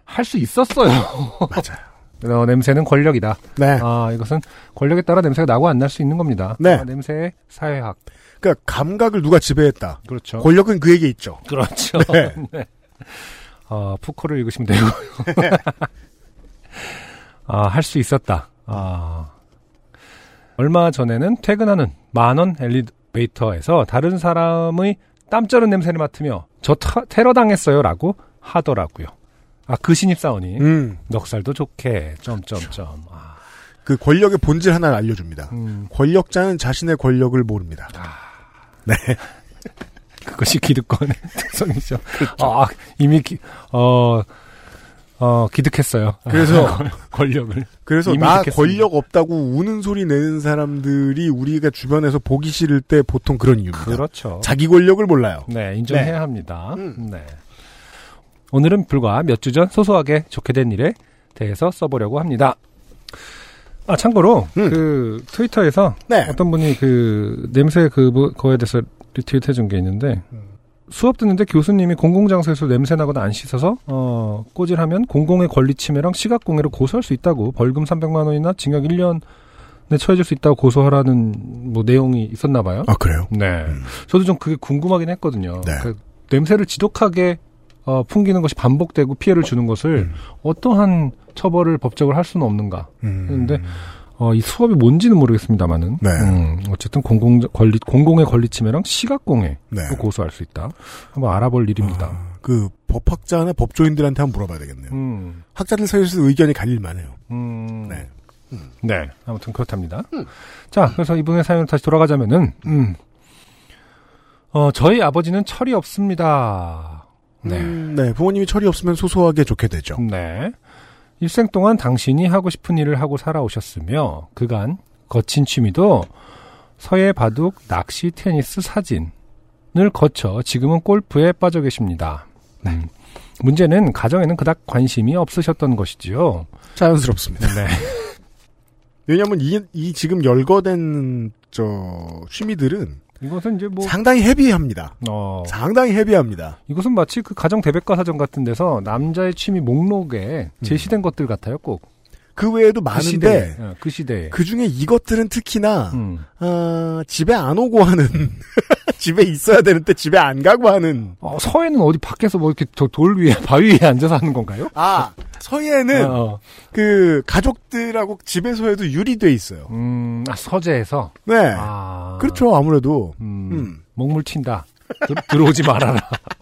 할수 있었어요. 맞아요. <laughs> 어, 냄새는 권력이다. 네. 아, 이것은 권력에 따라 냄새가 나고 안 날 수 있는 겁니다. 네. 아, 냄새의 사회학. 그러니까 감각을 누가 지배했다. 그렇죠. 권력은 그에게 있죠. 그렇죠. 네. <laughs> 네. 어, 푸코를 읽으시면 되고요. 아, 할 수 있었다. 아. 얼마 전에는 퇴근하는 만원 엘리베이터에서 다른 사람의 땀 쩌는 냄새를 맡으며 저 타- 테러 당했어요 라고 하더라고요. 아, 그 신입사원이 음. 넉살도 좋게 점점점. 아, 그 권력의 본질 하나를 알려줍니다. 음, 권력자는 자신의 권력을 모릅니다. <laughs> 네. 그것이 기득권의 <laughs> 특성이죠. 아, 이미 기, 어, 어, 기득했어요. 그래서 <laughs> 권력을. 그래서 나 듣겠습니다. 권력 없다고 우는 소리 내는 사람들이 우리가 주변에서 보기 싫을 때 보통 그런 이유입니다. 그렇죠. 자기 권력을 몰라요. 네, 인정해야 네. 합니다. 음. 네. 오늘은 불과 몇 주 전 소소하게 좋게 된 일에 대해서 써보려고 합니다. 아, 참고로, 음. 그, 트위터에서 네. 어떤 분이 그, 냄새 그, 뭐, 거에 대해서 리트윗 해준 게 있는데, 음. 수업 듣는데 교수님이 공공장소에서 냄새 나거나 안 씻어서, 어, 꼬질하면 공공의 권리 침해랑 시각공해로 고소할 수 있다고, 벌금 300만 원이나 징역 1년에 처해질 수 있다고 고소하라는, 뭐, 내용이 있었나 봐요. 아 그래요? 네. 음. 저도 좀 그게 궁금하긴 했거든요. 네. 그 냄새를 지독하게 어, 풍기는 것이 반복되고 피해를 주는 것을 음. 어떠한 처벌을 법적으로 할 수는 없는가. 음. 근데 어, 이 수업이 뭔지는 모르겠습니다만은 네. 음, 어쨌든 공공 권리 공공의 권리 침해랑 시각공해로 네. 고소할 수 있다. 한번 알아볼 일입니다. 아, 그 법학자나 법조인들한테 한번 물어봐야 되겠네요. 음, 학자들 사이에서 의견이 갈릴만해요. 음, 네. 네. 아무튼 그렇답니다. 자, 그래서 이분의 사연으로 다시 돌아가자면은, 음. 어, 저희 아버지는 철이 없습니다. 네. 음, 네, 부모님이 철이 없으면 소소하게 좋게 되죠. 네. 일생 동안 당신이 하고 싶은 일을 하고 살아오셨으며 그간 거친 취미도 서예 바둑, 낚시, 테니스, 사진을 거쳐 지금은 골프에 빠져 계십니다. 음, 문제는 가정에는 그닥 관심이 없으셨던 것이지요. 자연스럽습니다. 네. <laughs> 왜냐하면 이, 이 지금 열거된 저 취미들은 이것은 이제 뭐 상당히 헤비합니다. 어, 상당히 헤비합니다. 이것은 마치 그 가정 대백과 사전 같은 데서 남자의 취미 목록에 제시된 것들 같아요. 꼭. 그 외에도 그. 많은데 어, 그 시대에. 그 중에 이것들은 특히나 음. 어, 집에 안 오고 하는 <laughs> 집에 있어야 되는데 집에 안 가고 하는 어, 서해는 어디 밖에서 뭐 이렇게 저돌 위에 <laughs> 바위 위에 앉아서 하는 건가요? 아 서해는 어, 어. 그 가족들하고 집에서 해도 유리돼 있어요. 음, 아, 서재에서. 네. 아. 그렇죠 아무래도 음, 음. 먹물 튄다. 들, 들어오지 말아라. <laughs>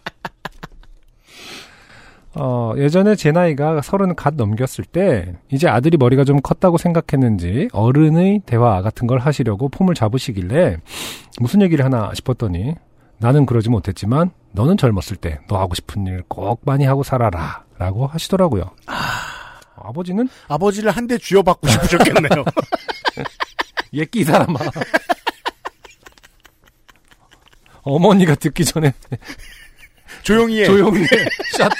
어, 예전에 제 나이가 서른 갓 넘겼을 때, 이제 아들이 머리가 좀 컸다고 생각했는지, 어른의 대화 같은 걸 하시려고 폼을 잡으시길래, 무슨 얘기를 하나 싶었더니, 나는 그러지 못했지만, 너는 젊었을 때, 너 하고 싶은 일 꼭 많이 하고 살아라. 라고 하시더라고요. 아 버지는, 아버지를 한 대 쥐어받고 싶으셨겠네요. <laughs> 예끼 이 사람아. 어머니가 듣기 전에 조용히 해. 조용히 해. <laughs> 샷.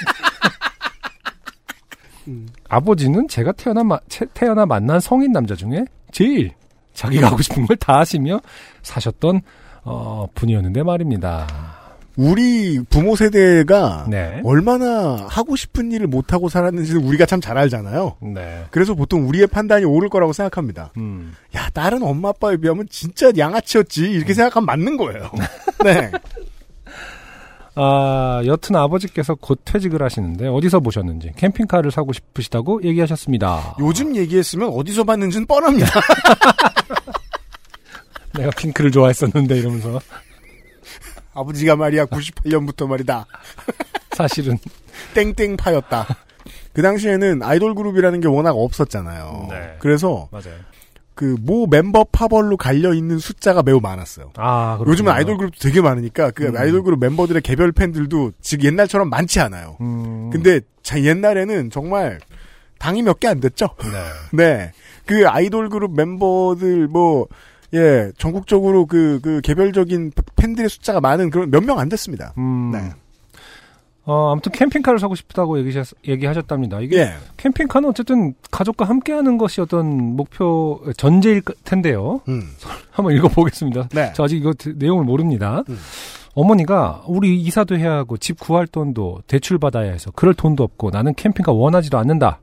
아버지는 제가 태어나, 마- 채- 태어나 만난 성인 남자 중에 제일 자기가 하고 싶은 걸 다 하시며 사셨던 어, 분이었는데 말입니다. 우리 부모 세대가 네. 얼마나 하고 싶은 일을 못 하고 살았는지는 우리가 참 잘 알잖아요. 네. 그래서 보통 우리의 판단이 옳을 거라고 생각합니다. 음. 야, 다른 엄마 아빠에 비하면 진짜 양아치였지. 이렇게 생각하면 맞는 거예요. <laughs> 네. 아, 여튼 아버지께서 곧 퇴직을 하시는데 어디서 보셨는지 캠핑카를 사고 싶으시다고 얘기하셨습니다. 요즘 얘기했으면 어디서 봤는지는 뻔합니다. <laughs> 내가 핑크를 좋아했었는데 이러면서 아버지가 말이야 98년부터 말이다. <laughs> 사실은 땡땡파였다. 그 당시에는 아이돌 그룹이라는 게 워낙 없었잖아요. 네. 그래서 맞아요. 그 모 멤버 파벌로 갈려 있는 숫자가 매우 많았어요. 아. 요즘은 아이돌 그룹도 되게 많으니까 그 음. 아이돌 그룹 멤버들의 개별 팬들도 지금 옛날처럼 많지 않아요. 음. 근데 자, 옛날에는 정말 당이 몇 개 안 됐죠. 네. <laughs> 네. 그 아이돌 그룹 멤버들 뭐 예, 전국적으로 그, 그 개별적인 팬들의 숫자가 많은 그런 몇 명 안 됐습니다. 음. 네. 어, 아무튼 캠핑카를 사고 싶다고 얘기하셨, 얘기하셨답니다. 이게 예. 캠핑카는 어쨌든 가족과 함께하는 것이 어떤 목표 전제일 텐데요. 음. <laughs> 한번 읽어보겠습니다. 네. 저 아직 이거 드- 내용을 모릅니다. 음. 어머니가 우리 이사도 해야 하고 집 구할 돈도 대출 받아야 해서 그럴 돈도 없고 나는 캠핑카 원하지도 않는다.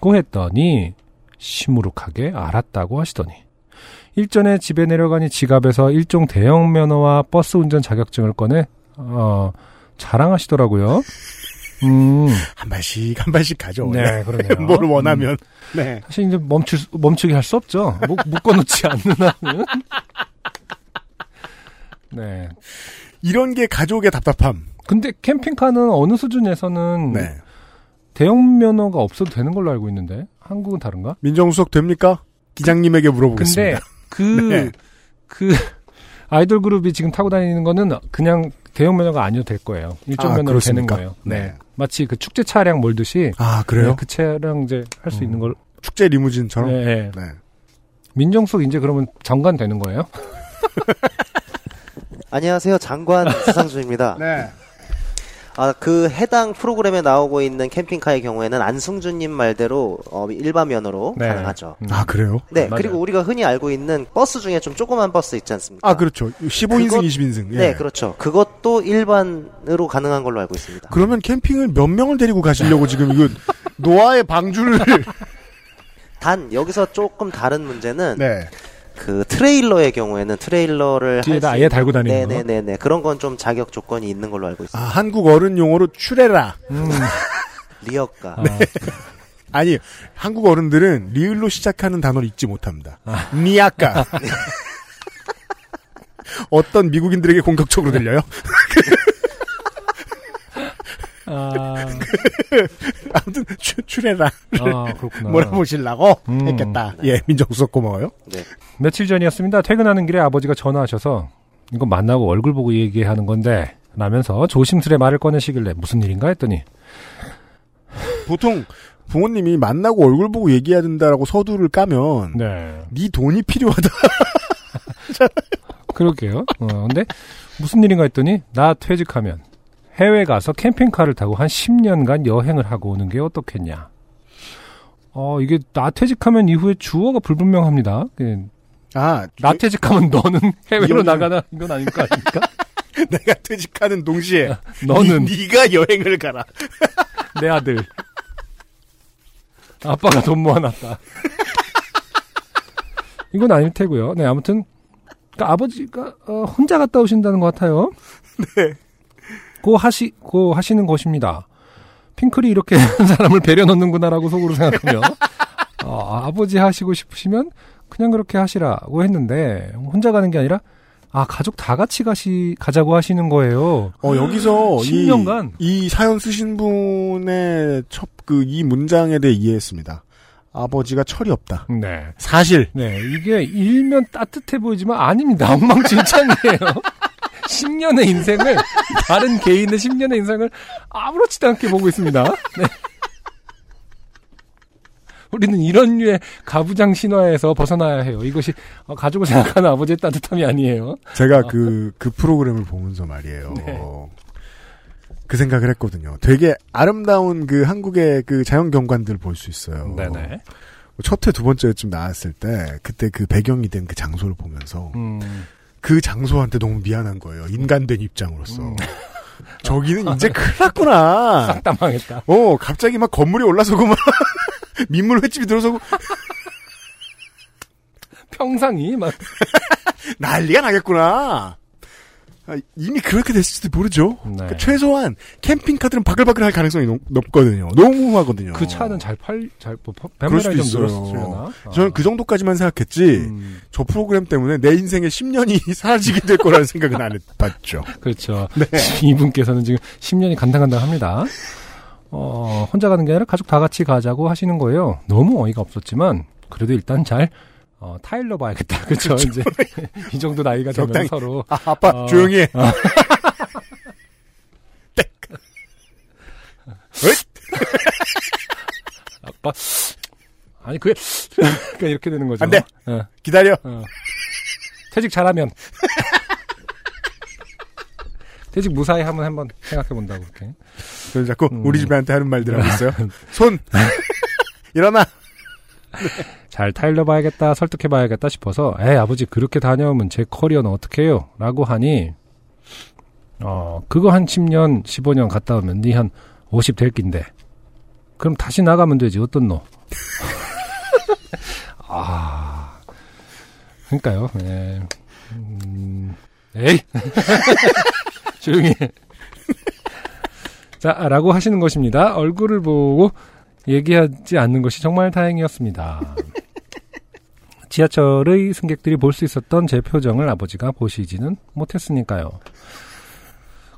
고 했더니 시무룩하게 알았다고 하시더니 일전에 집에 내려가니 지갑에서 일종 대형 면허와 버스 운전 자격증을 꺼내 어 자랑하시더라고요. <laughs> 음, 한 발씩 한 발씩 가져오네. 네, 그러네요. <laughs> 뭘 원하면. 네. 사실 이제 멈출 수- 멈추게 할 수 없죠. 목, 묶어놓지 않는 한은. <laughs> 네. 이런 게 가족의 답답함. 근데 캠핑카는 어느 수준에서는 네. 대형 면허가 없어도 되는 걸로 알고 있는데 한국은 다른가? 민정수석 됩니까? 기장님에게 근데 물어보겠습니다. 그, 네. 그 아이돌 그룹이 지금 타고 다니는 거는 그냥 대형 면허가 아니어도 될 거예요. 일종 아, 면허로 되는 그렇습니까? 거예요. 네. 네. 마치 그 축제 차량 몰듯이 아, 그래요? 네, 그 차량 이제 할 수 음. 있는 걸. 축제 리무진처럼? 네, 네. 네. 민정수석 이제 그러면 장관 되는 거예요? <laughs> 안녕하세요. 장관 <laughs> 수상주입니다. 네. 아, 그 해당 프로그램에 나오고 있는 캠핑카의 경우에는 안승준님 말대로 어, 일반 면허로 네. 가능하죠. 음. 아, 그래요? 네, 맞아요. 그리고 우리가 흔히 알고 있는 버스 중에 좀 조그만 버스 있지 않습니까? 아, 그렇죠. 15인승, 그것- 20인승. 예. 네, 그렇죠. 그것도 일반으로 가능한 걸로 알고 있습니다. 그러면 캠핑을 몇 명을 데리고 가시려고 지금 이거 노아의 방주를 <laughs> 단 여기서 조금 다른 문제는 네. 그 트레일러의 경우에는 트레일러를 뒤에다 아예 달고 다니는 거? 네네네 그런 건 좀 자격 조건이 있는 걸로 알고 아, 있습니다. 한국 어른 용어로 추레라. 음. <laughs> 리어카. 아, <laughs> 아니, 한국 어른들은 리을로 시작하는 단어를 잊지 못합니다. 니아까. <laughs> 어떤 미국인들에게 공격적으로 들려요? 아, <laughs> 아무튼 추, 추레라. 아, 그렇구나. <laughs> 몰아보시려고 음. 했겠다. 예, 민정수석 고마워요. 네. 며칠 전이었습니다. 퇴근하는 길에 아버지가 전화하셔서 이거 만나고 얼굴 보고 얘기하는 건데 라면서 조심스레 말을 꺼내시길래 무슨 일인가 했더니 보통 부모님이 만나고 얼굴 보고 얘기해야 된다라고 서두를 까면 네 네 돈이 필요하다. <laughs> 그러게요. 어, 근데 무슨 일인가 했더니 나 퇴직하면 해외 가서 캠핑카를 타고 한 10년간 여행을 하고 오는 게 어떻겠냐. 어, 이게 나 퇴직하면 이후에 주어가 불분명합니다. 그, 아, 나 퇴직하면 너는 <laughs> 해외로 이혼을- 나가나 이건 아닐 거 아닙니까? <laughs> 내가 퇴직하는 동시에 너는 니, 네가 여행을 가라. <laughs> 내 아들. 아빠가 돈 모아놨다. 이건 아닐 테고요. 네, 아무튼 그러니까 아버지가 어, 혼자 갔다 오신다는 것 같아요. 네. 고 하시 고 하시는 것입니다. 핑클이 이렇게 <laughs> 사람을 배려 넣는구나라고 속으로 생각하며 <laughs> 어, 아버지 하시고 싶으시면 그냥 그렇게 하시라고 했는데 혼자 가는 게 아니라 아 가족 다 같이 가시 가자고 하시는 거예요. 어, 여기서 이, 10년간? 이 사연 쓰신 분의 첫, 그, 이 문장에 대해 이해했습니다. 아버지가 철이 없다. 네. 사실. 네, 이게 일면 따뜻해 보이지만 아닙니다. 엉망진창이에요. <laughs> 10년의 인생을, 다른 개인의 10년의 인생을 아무렇지도 않게 보고 있습니다. 네. 우리는 이런 류의 가부장 신화에서 벗어나야 해요. 이것이 어, 가족을 생각하는 아버지의 따뜻함이 아니에요. 제가 그, 그 프로그램을 보면서 말이에요. 네. 그 생각을 했거든요. 되게 아름다운 그 한국의 그 자연 경관들 볼수 있어요. 네네. 첫 회 두 번째쯤 나왔을 때 그때 그 배경이 된 그 장소를 보면서 음, 그 장소한테 너무 미안한 거예요. 인간된 입장으로서. 음. <laughs> 저기는 이제 큰일 났구나. 싹 다 망했다. 어, 갑자기 막 건물이 올라서고 막 <laughs> 민물 횟집이 들어서고 평상이 막, <laughs> 난리가 나겠구나. 아, 이미 그렇게 됐을지도 모르죠. 네. 그러니까 최소한 캠핑카들은 바글바글 할 가능성이 높, 높거든요. 너무 후하거든요. 그 차는 잘 팔, 잘, 뭐, 판매량이 좀 있어요. 늘었으려나? 저는 그 정도까지만 생각했지, 음. 저 프로그램 때문에 내 인생의 10년이 <laughs> 사라지게 될 거라는 생각은 안 해봤죠. 그렇죠. 네. <laughs> 이분께서는 지금 10년이 간당간당 합니다. 어, 혼자 가는 게 아니라 가족 다 같이 가자고 하시는 거예요. 너무 어이가 없었지만 그래도 일단 잘 어, 타일러 봐야겠다. <laughs> 그렇죠. 이제 이 정도 나이가 되면 적당히. 서로 아, 아빠, 어. 조용히 해. <laughs> <laughs> 아빠 아니 그게 그러니까 이렇게 되는 거죠. 안 돼. 어, 기다려. 어. 퇴직 잘하면 퇴직 무사히 한번 한번 생각해 본다고 그렇게. 그래서 자꾸 음. 우리 집애한테 하는 말들 하고 있어요. 손! 일어나! <laughs> 잘 타일러 봐야겠다, 설득해 봐야겠다 싶어서, 에 아버지 그렇게 다녀오면 제 커리어는 어떻게 해요? 라고 하니, 어, 그거 한 10년, 15년 갔다 오면 니 한 50 될 낀데. 그럼 다시 나가면 되지, 어떻노? <laughs> 아, 그러니까요, 예. 음, 에이! <laughs> 조용히 해. 자, 라고 하시는 것입니다. 얼굴을 보고 얘기하지 않는 것이 정말 다행이었습니다. <laughs> 지하철의 승객들이 볼 수 있었던 제 표정을 아버지가 보시지는 못했으니까요.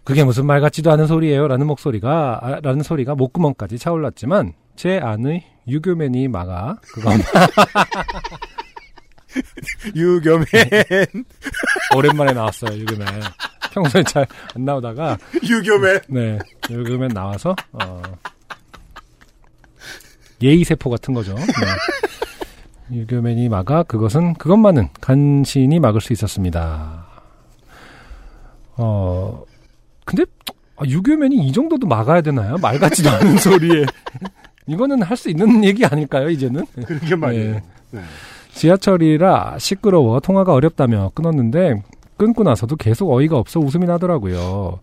그게 무슨 말 같지도 않은 소리예요. 라는 목소리가, 아, 라는 소리가 목구멍까지 차올랐지만, 제 안의 유교맨이 막아, 그건 <laughs> 유겸해. <laughs> 오랜만에 나왔어요, 유교맨. 평소에 잘 안 나오다가, 유겸해. 네, 요즘엔 나와서 어, 예의 세포 같은 거죠. 네. <laughs> 유교맨이 막아 그것은 그것만은 간신히 막을 수 있었습니다. 어 근데 아, 유교맨이 이 정도도 막아야 되나요? 말 같지도 <laughs> 않은 소리에 이거는 할 수 있는 얘기 아닐까요? 이제는 그러게 말이에요. 네. 네. 지하철이라 시끄러워 통화가 어렵다며 끊었는데 끊고 나서도 계속 어이가 없어 웃음이 나더라고요.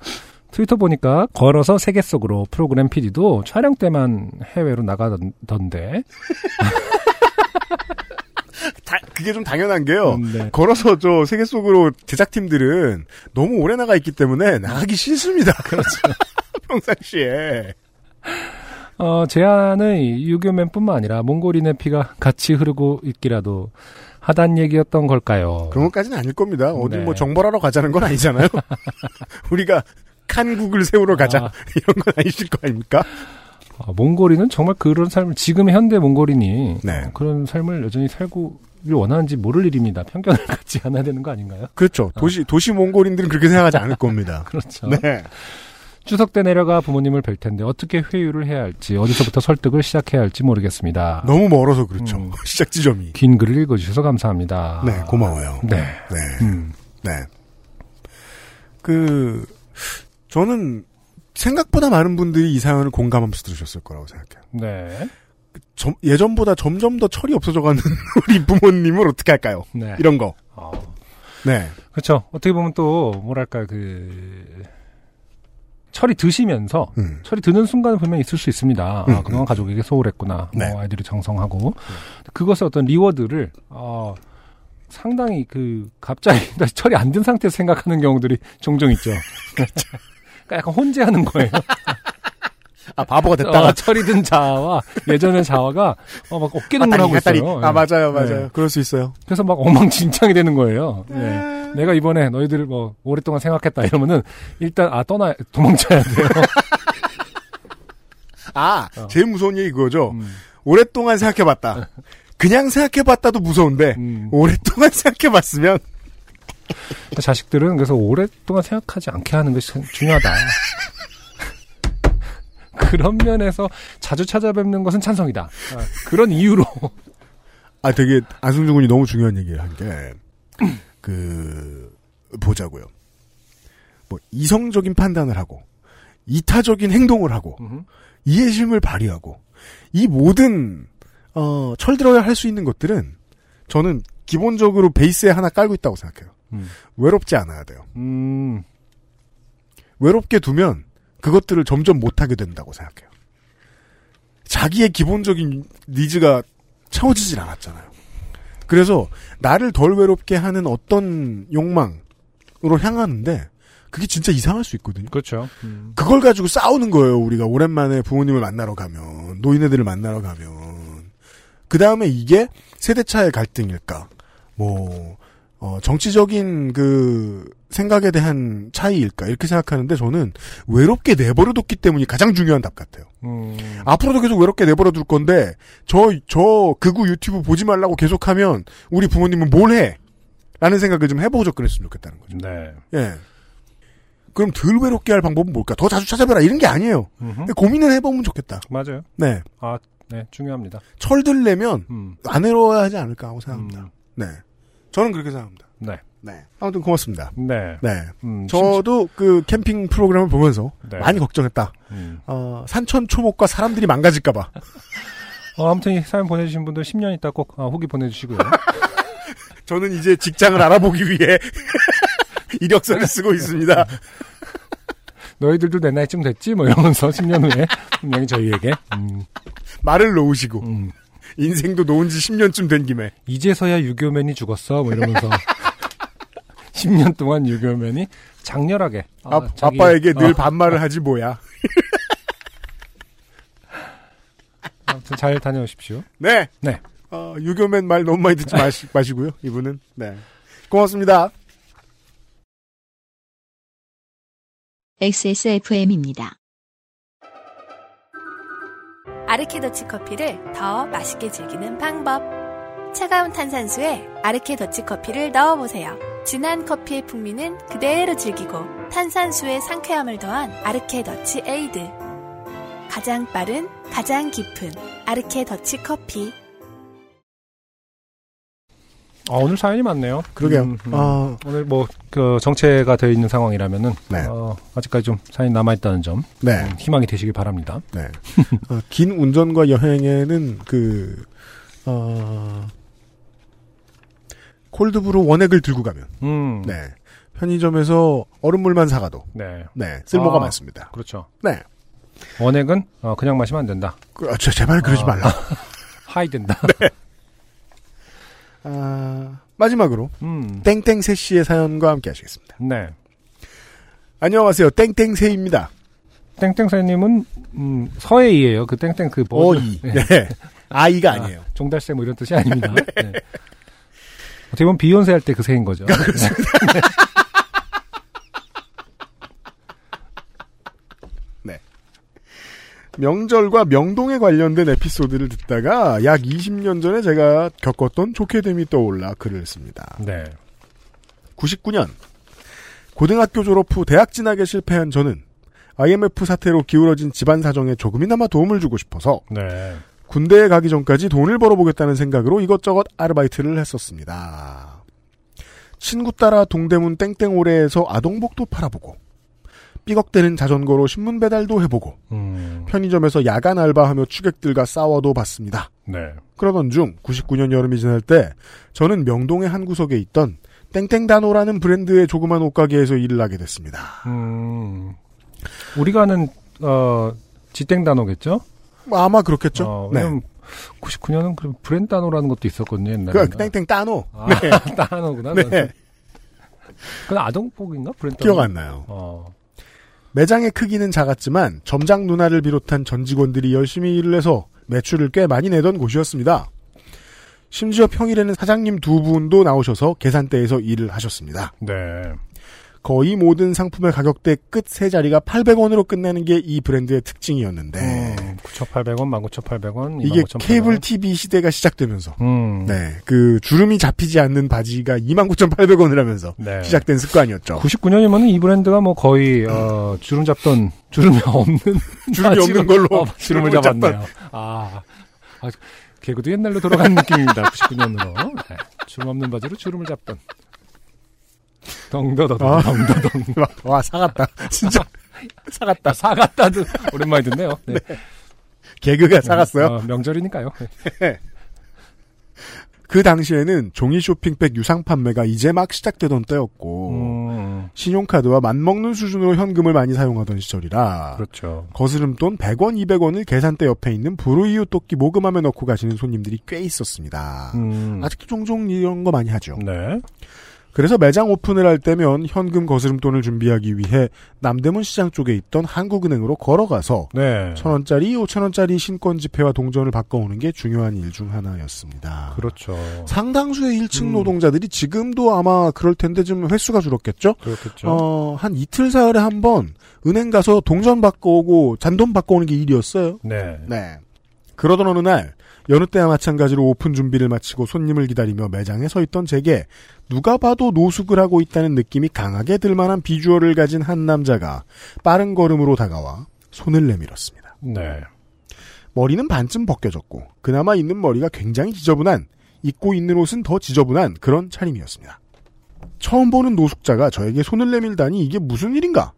트위터 보니까 걸어서 세계 속으로 프로그램 PD도 촬영 때만 해외로 나가던데. <laughs> 다- 그게 좀 당연한 게요. 음, 네. 걸어서 저 세계 속으로 제작팀들은 너무 오래 나가 있기 때문에 나가기 싫습니다. 그렇죠. <laughs> 평상시에. 어, 제안의 유교맨뿐만 아니라 몽골인의 피가 같이 흐르고 있기라도 하단 얘기였던 걸까요? 그런 것까지는 아닐 겁니다. 어디 네. 뭐 정벌하러 가자는 건 아니잖아요. <laughs> 우리가 칸국을 세우러 가자. 아. <laughs> 이런 건 아니실 거 아닙니까? 어, 몽골인은 정말 그런 삶을 지금 현대 몽골인이 네. 어, 그런 삶을 여전히 살고 원하는지 모를 일입니다. 편견을 <laughs> 갖지 않아야 되는 거 아닌가요? 그렇죠. 도시 도시 몽골인들은 그렇게 생각하지 않을 <laughs> 겁니다. 그렇죠. 네. 추석 때 내려가 부모님을 뵐 텐데 어떻게 회유를 해야 할지 어디서부터 설득을 시작해야 할지 모르겠습니다. 너무 멀어서 그렇죠. 음. 시작 지점이. 긴 글을 읽어주셔서 감사합니다. 네, 고마워요. 네. 네. 음. 네. 그 저는 생각보다 많은 분들이 이 사연을 공감하면서 들으셨을 거라고 생각해요. 네. 점- 예전보다 점점 더 철이 없어져가는 <laughs> 우리 부모님을 어떻게 할까요? 네. 이런 거. 어, 네. 그렇죠. 어떻게 보면 또 뭐랄까 그 철이 드시면서 음. 철이 드는 순간은 분명히 있을 수 있습니다. 음, 아, 그동안 가족에게 소홀했구나. 네. 뭐 아이들이 정성하고 그것의 어떤 리워드를 어, 상당히 그 갑자기 <laughs> 철이 안 든 상태에서 생각하는 경우들이 종종 있죠. <laughs> 그러니까 약간 혼재하는 거예요. <laughs> 아 바보가 어, 철이 든 자아와 예전의 자아가 어, 막 어깨 동무하고 맞다리. 있어요. 아 맞아요, 네. 맞아요. 그럴 수 있어요. 그래서 막 엉망진창이 되는 거예요. 네. 예. 내가 이번에 너희들 뭐 오랫동안 생각했다 이러면은 일단 아 떠나 도망쳐야 돼요. <laughs> 아, 어. 제일 무서운 얘기 그거죠. 음, 오랫동안 생각해봤다. 그냥 생각해봤다도 무서운데 음. 오랫동안 <laughs> 생각해봤으면 자식들은 그래서 오랫동안 생각하지 않게 하는 것이 참 중요하다. <laughs> 그런 면에서 자주 찾아뵙는 것은 찬성이다. 아, 그런 이유로 <laughs> 아 되게 안승준 군이 너무 중요한 얘기를 한 게 그 보자고요. 뭐 이성적인 판단을 하고 이타적인 행동을 하고 음, 이해심을 발휘하고 이 모든 어, 철들어야 할 수 있는 것들은 저는 기본적으로 베이스에 하나 깔고 있다고 생각해요. 음. 외롭지 않아야 돼요. 음, 외롭게 두면 그것들을 점점 못하게 된다고 생각해요. 자기의 기본적인 니즈가 채워지질 않았잖아요. 그래서 나를 덜 외롭게 하는 어떤 욕망으로 향하는데 그게 진짜 이상할 수 있거든요. 그렇죠. 음. 그걸 가지고 싸우는 거예요. 우리가 오랜만에 부모님을 만나러 가면 노인네들을 만나러 가면 그 다음에 이게 세대 차의 갈등일까? 뭐 어, 정치적인 그 생각에 대한 차이일까? 이렇게 생각하는데 저는 외롭게 내버려뒀기 때문이 가장 중요한 답 같아요. 음. 앞으로도 계속 외롭게 내버려둘 건데 저 저 극우 유튜브 보지 말라고 계속하면 우리 부모님은 뭘 해? 라는 생각을 좀 해보고 접근했으면 좋겠다는 거죠. 네. 예. 그럼 덜 외롭게 할 방법은 뭘까? 더 자주 찾아뵈라 이런 게 아니에요. 고민을 해보면 좋겠다. 맞아요. 네. 아, 네, 중요합니다. 철들 내면 음. 안 외로워야 하지 않을까 하고 생각합니다. 음. 네. 저는 그렇게 생각합니다. 네. 네. 아무튼 고맙습니다. 네. 네. 음, 저도 그 캠핑 프로그램을 보면서 네. 많이 걱정했다. 음. 어, 산천 초목과 사람들이 망가질까봐. 어, 아무튼 이 사연 보내주신 분들 10년 있다 꼭 어, 후기 보내주시고요. <laughs> 저는 이제 직장을 알아보기 위해 <laughs> 이력서를 쓰고 있습니다. 너희들도 내 나이쯤 됐지? 뭐 이러면서 10년 후에 분명히 저희에게 음, 말을 놓으시고 음, 인생도 놓은 지 10년쯤 된 김에 이제서야 유교맨이 죽었어 뭐 이러면서 <laughs> 10년 동안 유교맨이 장렬하게 아, 아, 자기- 빠에게 늘 어, 반말을 하지 뭐야. <laughs> 아무튼 잘 다녀오십시오. 네. 네. 어, 유교맨 말 너무 많이 듣지 마시, 마시고요. 이분은. 네. 고맙습니다. XSFM입니다. 아르케더치 커피를 더 맛있게 즐기는 방법. 차가운 탄산수에 아르케더치 커피를 넣어보세요. 진한 커피의 풍미는 그대로 즐기고 탄산수의 상쾌함을 더한 아르케더치 에이드. 가장 빠른, 가장 깊은 아르케더치 커피. 아, 오늘 사연이 많네요. 그러게요. 음, 음. 어, 오늘 뭐 그 정체가 되어 있는 상황이라면은 네. 어, 아직까지 좀 사연이 남아 있다는 점 네. 음, 희망이 되시길 바랍니다. 네. 어, 긴 운전과 여행에는 그, 어, 콜드브루 원액을 들고 가면, 음, 네. 편의점에서 얼음물만 사가도, 네, 네. 쓸모가 아. 많습니다. 그렇죠. 네. 원액은 어, 그냥 마시면 안 된다. 그, 아, 저, 제발 그러지 아. 말라. <laughs> 하이 된다. 아, 마지막으로, 음, 땡땡새 씨의 사연과 함께 하시겠습니다. 네. 안녕하세요. 땡땡새입니다. 땡땡사님은 음, 서해이에요. 그 땡땡 그 버드. 어이. 네. 네. 아이가 아 니에요. 종달새 뭐 이런 뜻이 아닙니다. <laughs> 네. 어떻게 보면 비욘세 할 때 그 새인 거죠. 네. 명절과 명동에 관련된 에피소드를 듣다가 약 20년 전에 제가 겪었던 좋게 됨이 떠올라 글을 씁니다. 네. 99년 고등학교 졸업 후 대학 진학에 실패한 저는 IMF 사태로 기울어진 집안 사정에 조금이나마 도움을 주고 싶어서 네. 군대에 가기 전까지 돈을 벌어보겠다는 생각으로 이것저것 아르바이트를 했었습니다. 친구 따라 동대문 땡땡오래에서 아동복도 팔아보고 삐걱대는 자전거로 신문 배달도 해보고 음. 편의점에서 야간 알바하며 추객들과 싸워도 봤습니다. 네. 그러던 중 99년 여름이 지날 때 저는 명동의 한 구석에 있던 땡땡다노라는 브랜드의 조그만 옷가게에서 일을 하게 됐습니다. 음. 우리가 아는 어 지땡단어겠죠? 뭐 아마 그렇겠죠. 어, 네. 왜냐면 99년은 그럼 브랜다노라는 것도 있었거든요, 옛날에. 그 땡땡다노. 아, 네. <laughs> 따노구나. 네. 그건 아동복인가? 브랜다노. 기억 안 나요. 어. 매장의 크기는 작았지만 점장 누나를 비롯한 전 직원들이 열심히 일을 해서 매출을 꽤 많이 내던 곳이었습니다. 심지어 평일에는 사장님 두 분도 나오셔서 계산대에서 일을 하셨습니다. 네. 거의 모든 상품의 가격대 끝 세 자리가 800원으로 끝나는 게 이 브랜드의 특징이었는데 음, 9,800원, 19,800원, 이게 케이블 TV 시대가 시작되면서 음. 네, 그 주름이 잡히지 않는 바지가 29,800원을 하면서 네. 시작된 습관이었죠. 99년이면 이 브랜드가 뭐 거의 어, 주름 잡던 주름이 없는 <laughs> 주름이 바지로, 없는 걸로 어, 주름을 잡았네요. 아, 아, 개그도 옛날로 돌아간 느낌입니다. 99년으로 네. 주름 없는 바지로 주름을 잡던 덩더더덩 아. 덩더덩 <laughs> 와 사갔다. 진짜 <laughs> 사갔다. 사갔다도 오랜만에 듣네요. 네. 개그가 사갔어요. 어, 명절이니까요. <laughs> 그 당시에는 종이 쇼핑백 유상 판매가 이제 막 시작되던 때였고 음, 신용카드와 맞먹는 수준으로 현금을 많이 사용하던 시절이라 그렇죠. 거스름 돈 100원, 200원을 계산대 옆에 있는 부르이유 토끼 모금함에 넣고 가시는 손님들이 꽤 있었습니다. 음, 아직도 종종 이런 거 많이 하죠. 네. 그래서 매장 오픈을 할 때면 현금 거스름돈을 준비하기 위해 남대문 시장 쪽에 있던 한국은행으로 걸어가서 네. 천 원짜리, 오천 원짜리 신권 지폐와 동전을 바꿔오는 게 중요한 일 중 하나였습니다. 그렇죠. 상당수의 1층 음. 노동자들이 지금도 아마 그럴 텐데 좀 횟수가 줄었겠죠? 그렇겠죠. 어, 한 이틀 사흘에 한 번 은행 가서 동전 바꿔오고 잔돈 바꿔오는 게 일이었어요. 네. 네. 그러던 어느 날 여느 때와 마찬가지로 오픈 준비를 마치고 손님을 기다리며 매장에 서 있던 제게 누가 봐도 노숙을 하고 있다는 느낌이 강하게 들 만한 비주얼을 가진 한 남자가 빠른 걸음으로 다가와 손을 내밀었습니다. 네. 머리는 반쯤 벗겨졌고 그나마 있는 머리가 굉장히 지저분한 입고 있는 옷은 더 지저분한 그런 차림이었습니다. 처음 보는 노숙자가 저에게 손을 내밀다니 이게 무슨 일인가?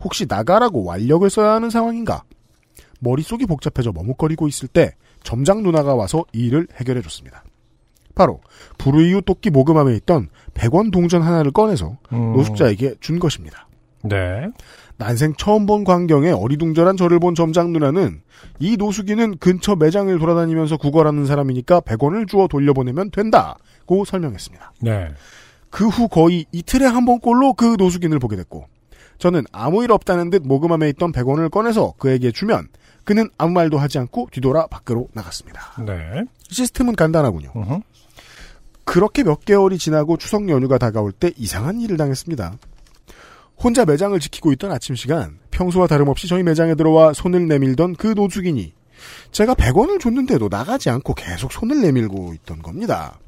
혹시 나가라고 완력을 써야 하는 상황인가? 머릿속이 복잡해져 머뭇거리고 있을 때 점장 누나가 와서 이 일을 해결해 줬습니다. 바로 부르이유 토끼 모금함에 있던 100원 동전 하나를 꺼내서 음, 노숙자에게 준 것입니다. 네. 난생 처음 본 광경에 어리둥절한 저를 본 점장 누나는 이 노숙인은 근처 매장을 돌아다니면서 구걸하는 사람이니까 100원을 주어 돌려보내면 된다고 설명했습니다. 네. 그 후 거의 이틀에 한 번꼴로 그 노숙인을 보게 됐고 저는 아무 일 없다는 듯 모금함에 있던 100원을 꺼내서 그에게 주면 그는 아무 말도 하지 않고 뒤돌아 밖으로 나갔습니다. 네. 시스템은 간단하군요. 그렇게 몇 개월이 지나고 추석 연휴가 다가올 때 이상한 일을 당했습니다. 혼자 매장을 지키고 있던 아침 시간, 평소와 다름없이 저희 매장에 들어와 손을 내밀던 그 노숙인이 제가 100원을 줬는데도 나가지 않고 계속 손을 내밀고 있던 겁니다.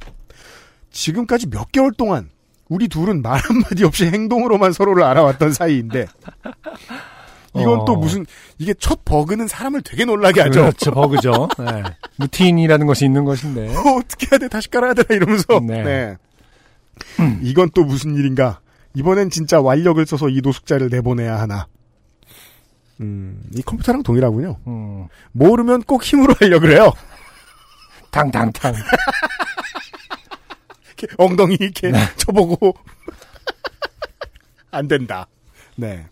지금까지 몇 개월 동안 우리 둘은 말 한마디 없이 행동으로만 서로를 알아왔던 사이인데 이건 어. 또 무슨 이게 첫 버그는 사람을 되게 놀라게 하죠. 그렇죠. 버그죠. <laughs> 네. 루틴이라는 것이 있는 것인데. 어, 어떻게 해야 돼? 다시 깔아야 되나? 이러면서. 네. 네. 이건 또 무슨 일인가? 이번엔 진짜 완력을 써서 이 노숙자를 내보내야 하나. 음, 이 컴퓨터랑 동일하군요. 음, 모르면 꼭 힘으로 하려고 그래요. <laughs> 탕탕탕. <laughs> 이렇게 엉덩이 이렇게 네. 쳐보고. 안 된다. 네.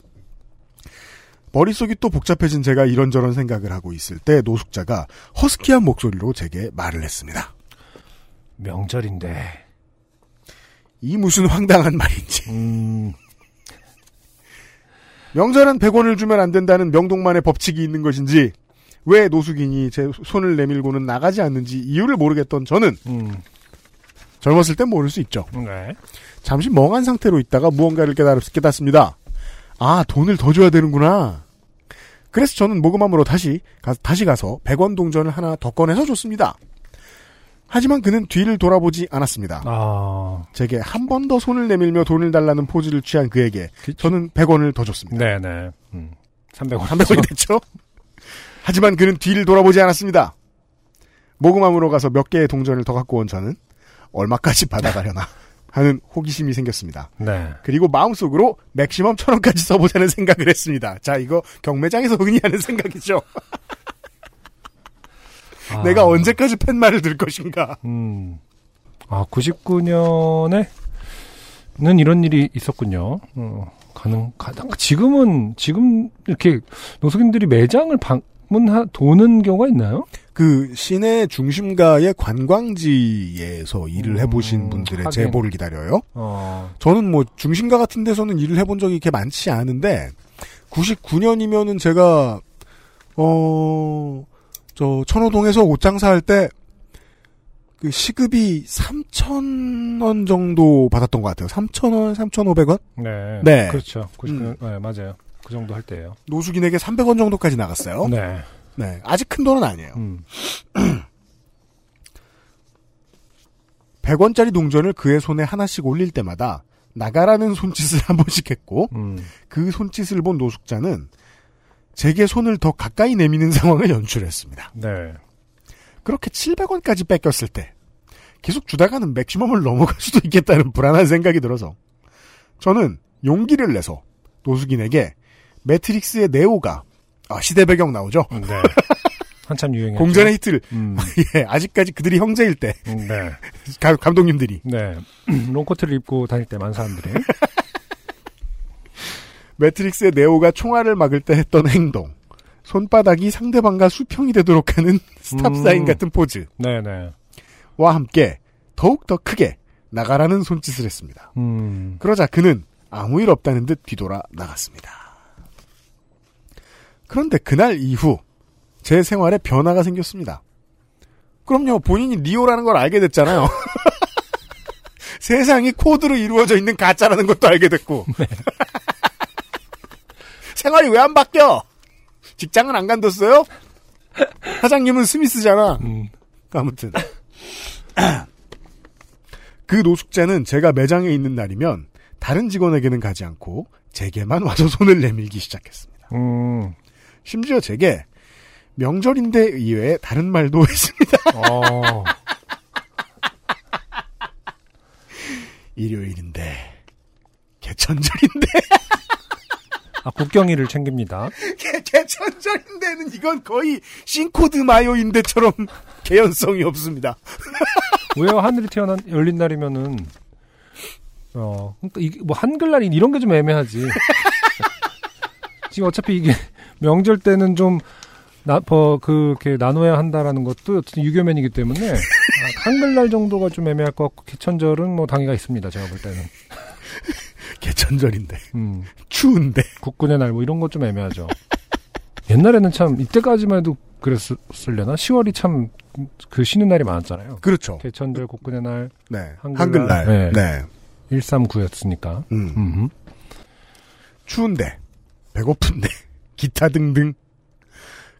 머릿속이 또 복잡해진 제가 이런저런 생각을 하고 있을 때 노숙자가 허스키한 목소리로 제게 말을 했습니다. 명절인데. 이 무슨 황당한 말인지. 음, 명절은 100원을 주면 안 된다는 명동만의 법칙이 있는 것인지 왜 노숙인이 제 손을 내밀고는 나가지 않는지 이유를 모르겠던 저는 음, 젊었을 땐 모를 수 있죠. 네. 잠시 멍한 상태로 있다가 무언가를 깨달았, 깨닫습니다. 아 돈을 더 줘야 되는구나. 그래서 저는 모금함으로 다시 가, 다시 가서 100원 동전을 하나 더 꺼내서 줬습니다. 하지만 그는 뒤를 돌아보지 않았습니다. 아, 제게 한 번 더 손을 내밀며 돈을 달라는 포즈를 취한 그에게 저는 100원을 더 줬습니다. 네네. 음. 300원. 300원이 됐죠? 하지만 그는 뒤를 돌아보지 않았습니다. 모금함으로 가서 몇 개의 동전을 더 갖고 온 저는 얼마까지 받아가려나 <laughs> 하는 호기심이 생겼습니다. 네. 그리고 마음속으로 맥시멈 천 원까지 써보자는 생각을 했습니다. 자, 이거 경매장에서 흔히 하는 생각이죠. 아, 내가 언제까지 팻말을 들 것인가. 음. 아, 99년에는 이런 일이 있었군요. 어, 가능, 가능. 지금은, 지금 이렇게 노숙인들이 매장을 방문하, 도는 경우가 있나요? 그 시내 중심가의 관광지에서 일을 해보신 음, 분들의 하긴. 제보를 기다려요. 어, 저는 뭐 중심가 같은 데서는 일을 해본 적이 이렇게 많지 않은데 99년이면은 제가 어 저 천호동에서 옷 장사할 때 그 시급이 3,000원 정도 받았던 것 같아요. 3,000원, 3,500원? 네. 네. 그렇죠. 99년, 네, 맞아요. 그 정도 할 때예요 노숙인에게 300원 정도까지 나갔어요. 네. 네. 아직 큰 돈은 아니에요. 음. <clears throat> 100원짜리 동전을 그의 손에 하나씩 올릴 때마다 나가라는 손짓을 한 번씩 했고 음. 그 손짓을 본 노숙자는 제게 손을 더 가까이 내미는 상황을 연출했습니다. 네. 그렇게 700원까지 뺏겼을 때 계속 주다가는 맥시멈을 넘어갈 수도 있겠다는 불안한 생각이 들어서 저는 용기를 내서 노숙인에게 매트릭스의 네오가 아, 시대 배경 나오죠. 네. <laughs> 한참 유행했죠. 공전의 히트를 음. <laughs> 예, 아직까지 그들이 형제일 때 음, 네. <laughs> 가- 감독님들이 네. <clears throat> 롱코트를 입고 다닐 때 많은 사람들이. 매트릭스의 네오가 총알을 막을 때 했던 행동 손바닥이 상대방과 수평이 되도록 하는 stop sign 음. 같은 포즈와 네네. 함께 더욱 더 크게 나가라는 손짓을 했습니다. 음. 그러자 그는 아무 일 없다는 듯 뒤돌아 나갔습니다. 그런데 그날 이후 제 생활에 변화가 생겼습니다. 그럼요, 본인이 리오라는 걸 알게 됐잖아요. <laughs> 세상이 코드로 이루어져 있는 가짜라는 것도 알게 됐고. <laughs> <laughs> 생활이 왜 안 바뀌어? 직장은 안 간뒀어요? 사장님은 스미스잖아. 음. 아무튼. <clears throat> 그 노숙자는 제가 매장에 있는 날이면 다른 직원에게는 가지 않고 제게만 와서 손을 내밀기 시작했습니다. 음. 심지어 제게 명절인데 이외에 다른 말도 <laughs> 했습니다. 어. 일요일인데 개천절인데 <laughs> 아, 국경일을 챙깁니다. 개, 개천절인데는 이건 거의 싱코드 마요인데처럼 <laughs> 개연성이 없습니다. 왜요? 하늘이 태어난, 열린 날이면은, 어, 그러니까 이게 뭐 한글날이 이런 게 좀 애매하지. 지금 어차피 이게 명절 때는 좀, 나, 뭐, 그렇게 나눠야 한다라는 것도 어쨌든 유교면이기 때문에, 아, 한글날 정도가 좀 애매할 것 같고, 개천절은 뭐 당위가 있습니다. 제가 볼 때는. <laughs> 개천절인데 음, 추운데 국군의 날 뭐 이런 것 좀 애매하죠. 옛날에는 참, 이때까지만 해도 그랬을려나? 10월이 참, 그 쉬는 날이 많았잖아요. 그렇죠. 개천절, 국군의 날, 네 한글날. 한글날 네. 네. 139였으니까. 음. 음. 추운데 배고픈데 기타 등등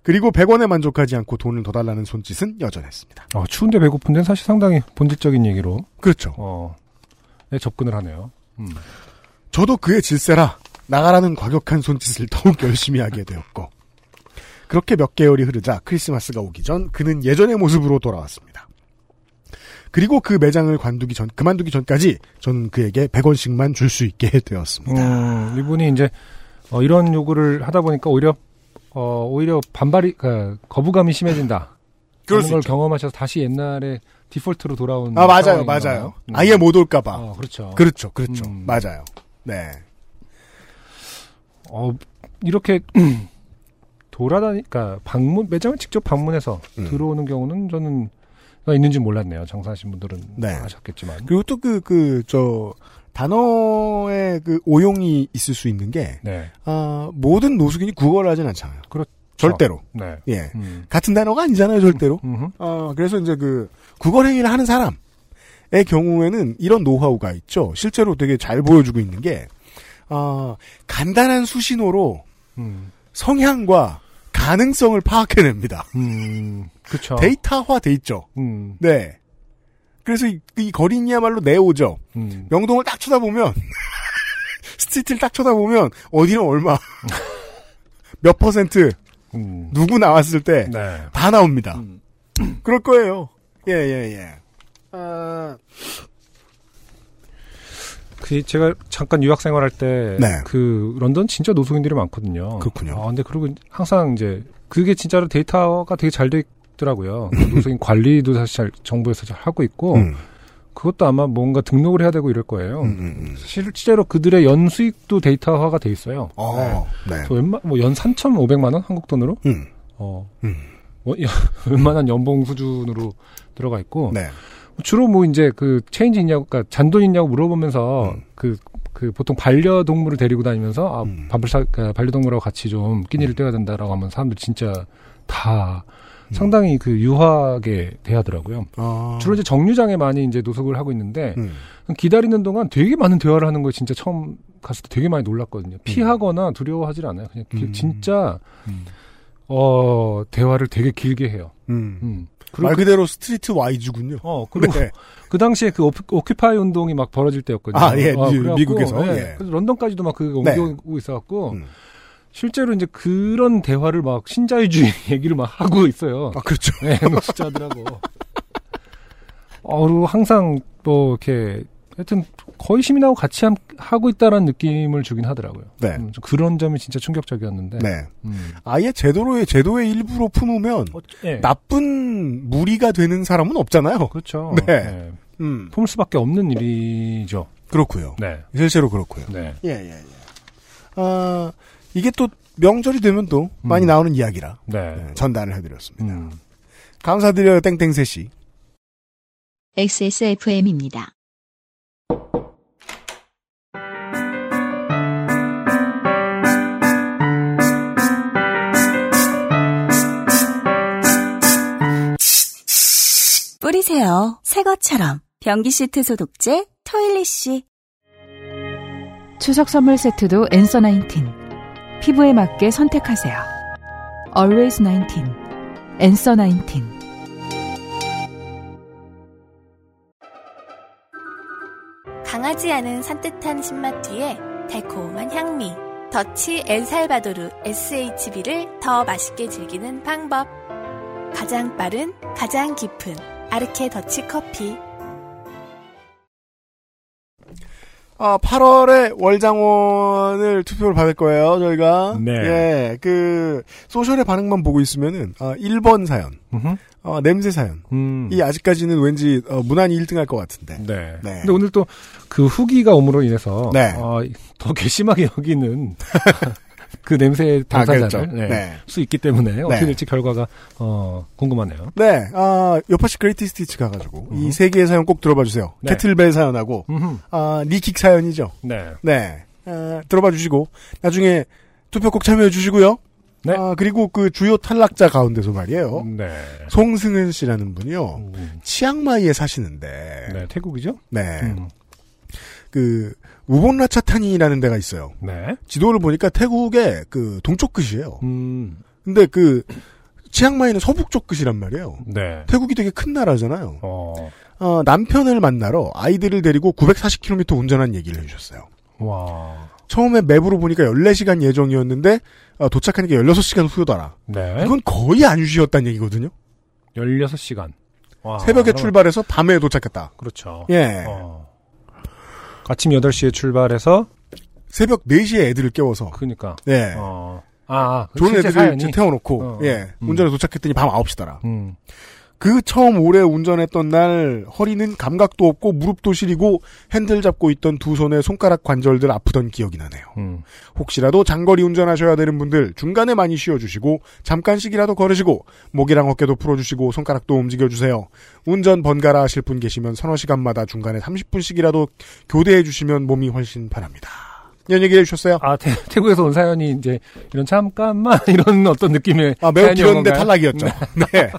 그리고 100원에 만족하지 않고 돈을 더 달라는 손짓은 여전했습니다. 어, 추운데 배고픈 데는 사실 상당히 본질적인 얘기로, 그렇죠. 어, 네, 접근을 하네요. 음. 저도 그의 질세라 나가라는 과격한 손짓을 더욱 열심히 하게 되었고 그렇게 몇 개월이 흐르자 크리스마스가 오기 전 그는 예전의 모습으로 돌아왔습니다. 그리고 그 매장을 관두기 전 그만두기 전까지 저는 그에게 100원씩만 줄 수 있게 되었습니다. 음, 이분이 이제, 어, 이런 요구를 하다 보니까 오히려, 어, 오히려 반발이, 그, 거부감이 심해진다. <laughs> 그런 수걸 있죠. 경험하셔서 다시 옛날에 디폴트로 돌아온. 아 맞아요, 맞아요. 음. 아예 못 올까봐. 어, 그렇죠. 그렇죠, 그렇죠. 음. 맞아요. 네. 어, 이렇게 <clears throat> 돌아다니까 방문 매장을 직접 방문해서 음. 들어오는 경우는 저는 있는지 몰랐네요. 장사하신 분들은 네. 아셨겠지만. 그리고 또 그 그 저 단어의 그 오용이 있을 수 있는 게 네. 아, 모든 노숙인이 국어를 하진 않잖아요. 그렇죠. 절대로. 네. 예. 음. 같은 단어가 아니잖아요, 절대로. 어, 그래서 이제 그 국어 행위를 하는 사람의 경우에는 이런 노하우가 있죠. 실제로 되게 잘 보여주고 있는 게 어, 간단한 수신호로 음. 성향과 가능성을 파악해냅니다. 음, 그쵸. 데이터화 돼 있죠. 음, 네. 그래서 이, 이 거린이야말로 네오죠. 음. 명동을 딱 쳐다보면 <laughs> 스트리트를 딱 쳐다보면 어디는 얼마 <laughs> 몇 퍼센트 음. 누구 나왔을 때다 네. 나옵니다. 음. <clears throat> 그럴 거예요. 예, 예, 예. 아, 그 제가 잠깐 유학 생활할 때 네. 그 런던 진짜 노숙인들이 많거든요. 그렇군요. 아, 근데 그리고 항상 이제 그게 진짜로 데이터가 되게 잘 돼 있더라고요. 그 노숙인 관리도 사실 잘 정부에서 잘 하고 있고 음, 그것도 아마 뭔가 등록을 해야 되고 이럴 거예요. 음, 음, 음. 실제로 그들의 연 수익도 데이터화가 돼 있어요. 어, 네. 뭐연 3,500만 원 한국 돈으로 음, 어 음. 뭐, 연- <laughs> 웬만한 연봉 수준으로 들어가 있고 네. 주로 뭐 이제 그 체인지 있냐고, 그러니까 잔돈 있냐고 물어보면서 음. 그, 그 보통 반려동물을 데리고 다니면서 아, 음. 밥을 사, 그러니까 반려동물하고 같이 좀 끼니를 떼야 된다라고 하면 사람들 진짜 다 상당히 그 유하게 대하더라고요. 아, 주로 이제 정류장에 많이 이제 노숙을 하고 있는데 음, 기다리는 동안 되게 많은 대화를 하는 거 진짜 처음 갔을 때 되게 많이 놀랐거든요. 피하거나 두려워하질 않아요. 그냥 기- 음. 진짜 어 대화를 되게 길게 해요. 음. 음. 말 그대로 streetwise군요. 어, 그리고 네. 그 당시에 그 오피, Occupy 운동이 막 벌어질 때였거든요. 아, 예, 미- 그래갖고, 미국에서, 네, 예. 그래서 런던까지도 막 그거 네. 옮겨오고 있어갖고, 음. 실제로 이제 그런 대화를 막 신자유주의 <laughs> 얘기를 막 하고 있어요. 아, 그렇죠. 네, 노숙자들하고. 어, 그리고 항상 뭐 이렇게, 하여튼 거의 시민하고 같이 함- 하고 있다라는 느낌을 주긴 하더라고요. 네. 음, 좀 그런 점이 진짜 충격적이었는데. 네. 음. 아예 제도로의 제도의 일부로 품으면 어, 예. 나쁜 무리가 되는 사람은 없잖아요. 그렇죠. 네. 네. 음, 품을 수밖에 없는 일이죠. 그렇고요. 네. 실제로 그렇고요. 네. 예, 예, 예. 아, 이게 또 명절이 되면 또 많이 음. 나오는 이야기라 네. 네, 전달을 해드렸습니다. 음. 감사드려요, 땡땡세 씨. XSFM입니다. 뿌리세요. 새 것처럼. 변기 시트 소독제 토일리쉬. 추석 선물 세트도 엔서 나인틴. 피부에 맞게 선택하세요. Always 19. 엔서 나인틴. 강하지 않은 산뜻한 신맛 뒤에 달콤한 향미. 더치 엘살바도르 SHB를 더 맛있게 즐기는 방법. 가장 빠른, 가장 깊은 아르케 더치 커피. 아, 8월에 월장원을 투표를 받을 거예요, 저희가. 네. 예, 그, social의 반응만 보고 있으면은, 아, 1번 사연. 어, 냄새 사연. 음. 이 아직까지는 왠지, 어, 무난히 1등 할 것 같은데. 네. 네. 근데 오늘 또 그 후기가 오므로 인해서 네. 어, 더 괘씸하게 <laughs> 여기는 <laughs> 그 냄새 아, 그렇죠. 네. 네. 수 있기 때문에 어떻게 네. 될지 결과가 어, 궁금하네요. 네, 아, 요파시 Greatest Hits 가가지고, 이 음. 세 개의 사연 꼭 들어봐 주세요. 네. 캐틀벨 사연하고, 음흠. 아, 니킥 사연이죠. 네. 네. 아, 들어봐 주시고, 나중에 투표 꼭 참여해 주시고요. 네. 아, 그리고 그 주요 탈락자 가운데서 말이에요. 네. 송승은 씨라는 분이요. 음. 치앙마이에 사시는데, 네, 태국이죠? 네. 음. 그, 우본라차탄이라는 데가 있어요. 네. 지도를 보니까 태국의 그 동쪽 끝이에요. 음. 근데 그, 치앙마이는 서북쪽 끝이란 말이에요. 네. 태국이 되게 큰 나라잖아요. 어. 어, 남편을 만나러 아이들을 데리고 940km 운전한 얘기를 해주셨어요. 와. 처음에 맵으로 보니까 14시간 예정이었는데 어, 도착하니까 16시간 후더라. 네. 이건 거의 안 쉬었다는 얘기거든요. 16시간. 와. 새벽에 그럼- 출발해서 밤에 도착했다. 그렇죠. 예. 어. 아침 8시에 출발해서 새벽 4시에 애들을 깨워서 그니까 예. 어. 아, 그 좋은 실제 애들을 사연이 태워놓고 어. 예 음. 운전에 도착했더니 밤 9시더라. 음. 그 처음 오래 운전했던 날 허리는 감각도 없고 무릎도 시리고 핸들 잡고 있던 두 손의 손가락 관절들 아프던 기억이 나네요. 음. 혹시라도 장거리 운전하셔야 되는 분들 중간에 많이 쉬어주시고 잠깐씩이라도 걸으시고 목이랑 어깨도 풀어주시고 손가락도 움직여주세요. 운전 번갈아 하실 분 계시면 서너 시간마다 중간에 30분씩이라도 교대해 주시면 몸이 훨씬 편합니다. 이런 얘기 해주셨어요. 아, 태, 태국에서 온 사연이 이제 이런 잠깐만 <laughs> 이런 어떤 느낌의 아, 매우 길었는데? 탈락이었죠. 네.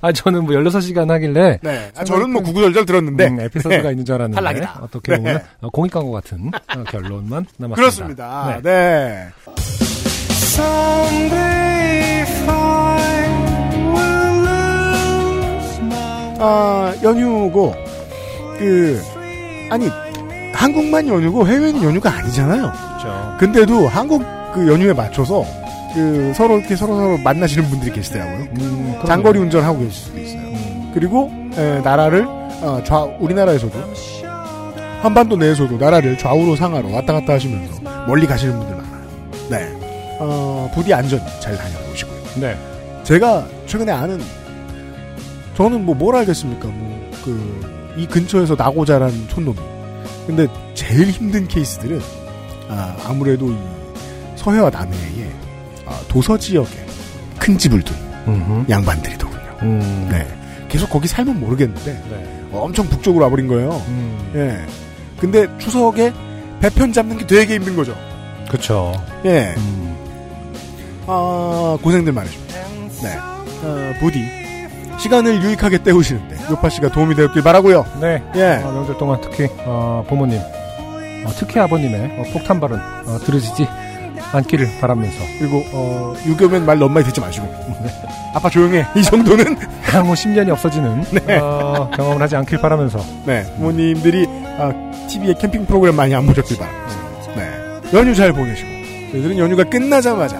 아, 저는 뭐 16시간 하길래 네. 아, 저는 뭐 구구절절 들었는데. 음, 에피소드가 네. 있는 줄 알았는데 탈락이다. 어떻게 보면 네. 어, 공익 광고 같은 어, 결론만 남았습니다. 그렇습니다. 네. 네. 아, 연휴고, 그, 아니, 한국만 연휴고 해외는 연휴가 아니잖아요. 그렇죠. 근데도 한국 그 연휴에 맞춰서 그 서로 이렇게 서로 서로 만나시는 분들이 계시더라고요. 음, 장거리 운전하고 계실 수도 있어요. 그리고 에, 나라를 어, 좌 우리나라에서도 한반도 내에서도 나라를 좌우로 상하로 왔다 갔다 하시면서 멀리 가시는 분들 많아요. 네. 어, 부디 안전히 잘 다녀오시고요. 네. 제가 최근에 아는 저는 뭐 뭘 알겠습니까? 뭐 그 이 근처에서 나고 자란 촌놈이. 근데 제일 힘든 케이스들은 아, 아무래도 이 서해와 남해에 아, 도서 지역에 큰 집을 둔 음흠. 양반들이더군요. 음. 네. 계속 거기 살면 모르겠는데 네. 엄청 북쪽으로 와버린 거예요. 음. 예. 근데 추석에 배편 잡는 게 되게 힘든 거죠. 그쵸. 예. 음. 아, 고생들 많으십니다. 네. 어, 부디 시간을 유익하게 때우시는데 요파 씨가 도움이 되었길 바라고요. 네. 예. 어, 명절 동안 특히 어, 부모님, 어, 특히 아버님의 어, 폭탄 발언 어, 들으시지 않기를 바라면서 그리고 어, 유교면 말 너무 많이 듣지 마시고 아빠 조용해 이 정도는 향후 10년이 없어지는 어, 경험을 하지 않길 바라면서 네 부모님들이 아, TV에 캠핑 프로그램 많이 안 보셨길 바랍니다. 네 연휴 잘 보내시고 저희들은 연휴가 끝나자마자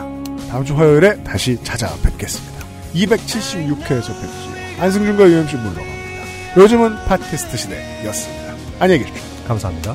다음 주 화요일에 다시 찾아뵙겠습니다. 276회에서 뵙지요. 안승준과 유엠씨 물러갑니다. 요즘은 팟캐스트 시대였습니다. 안녕히 계십시오. 감사합니다.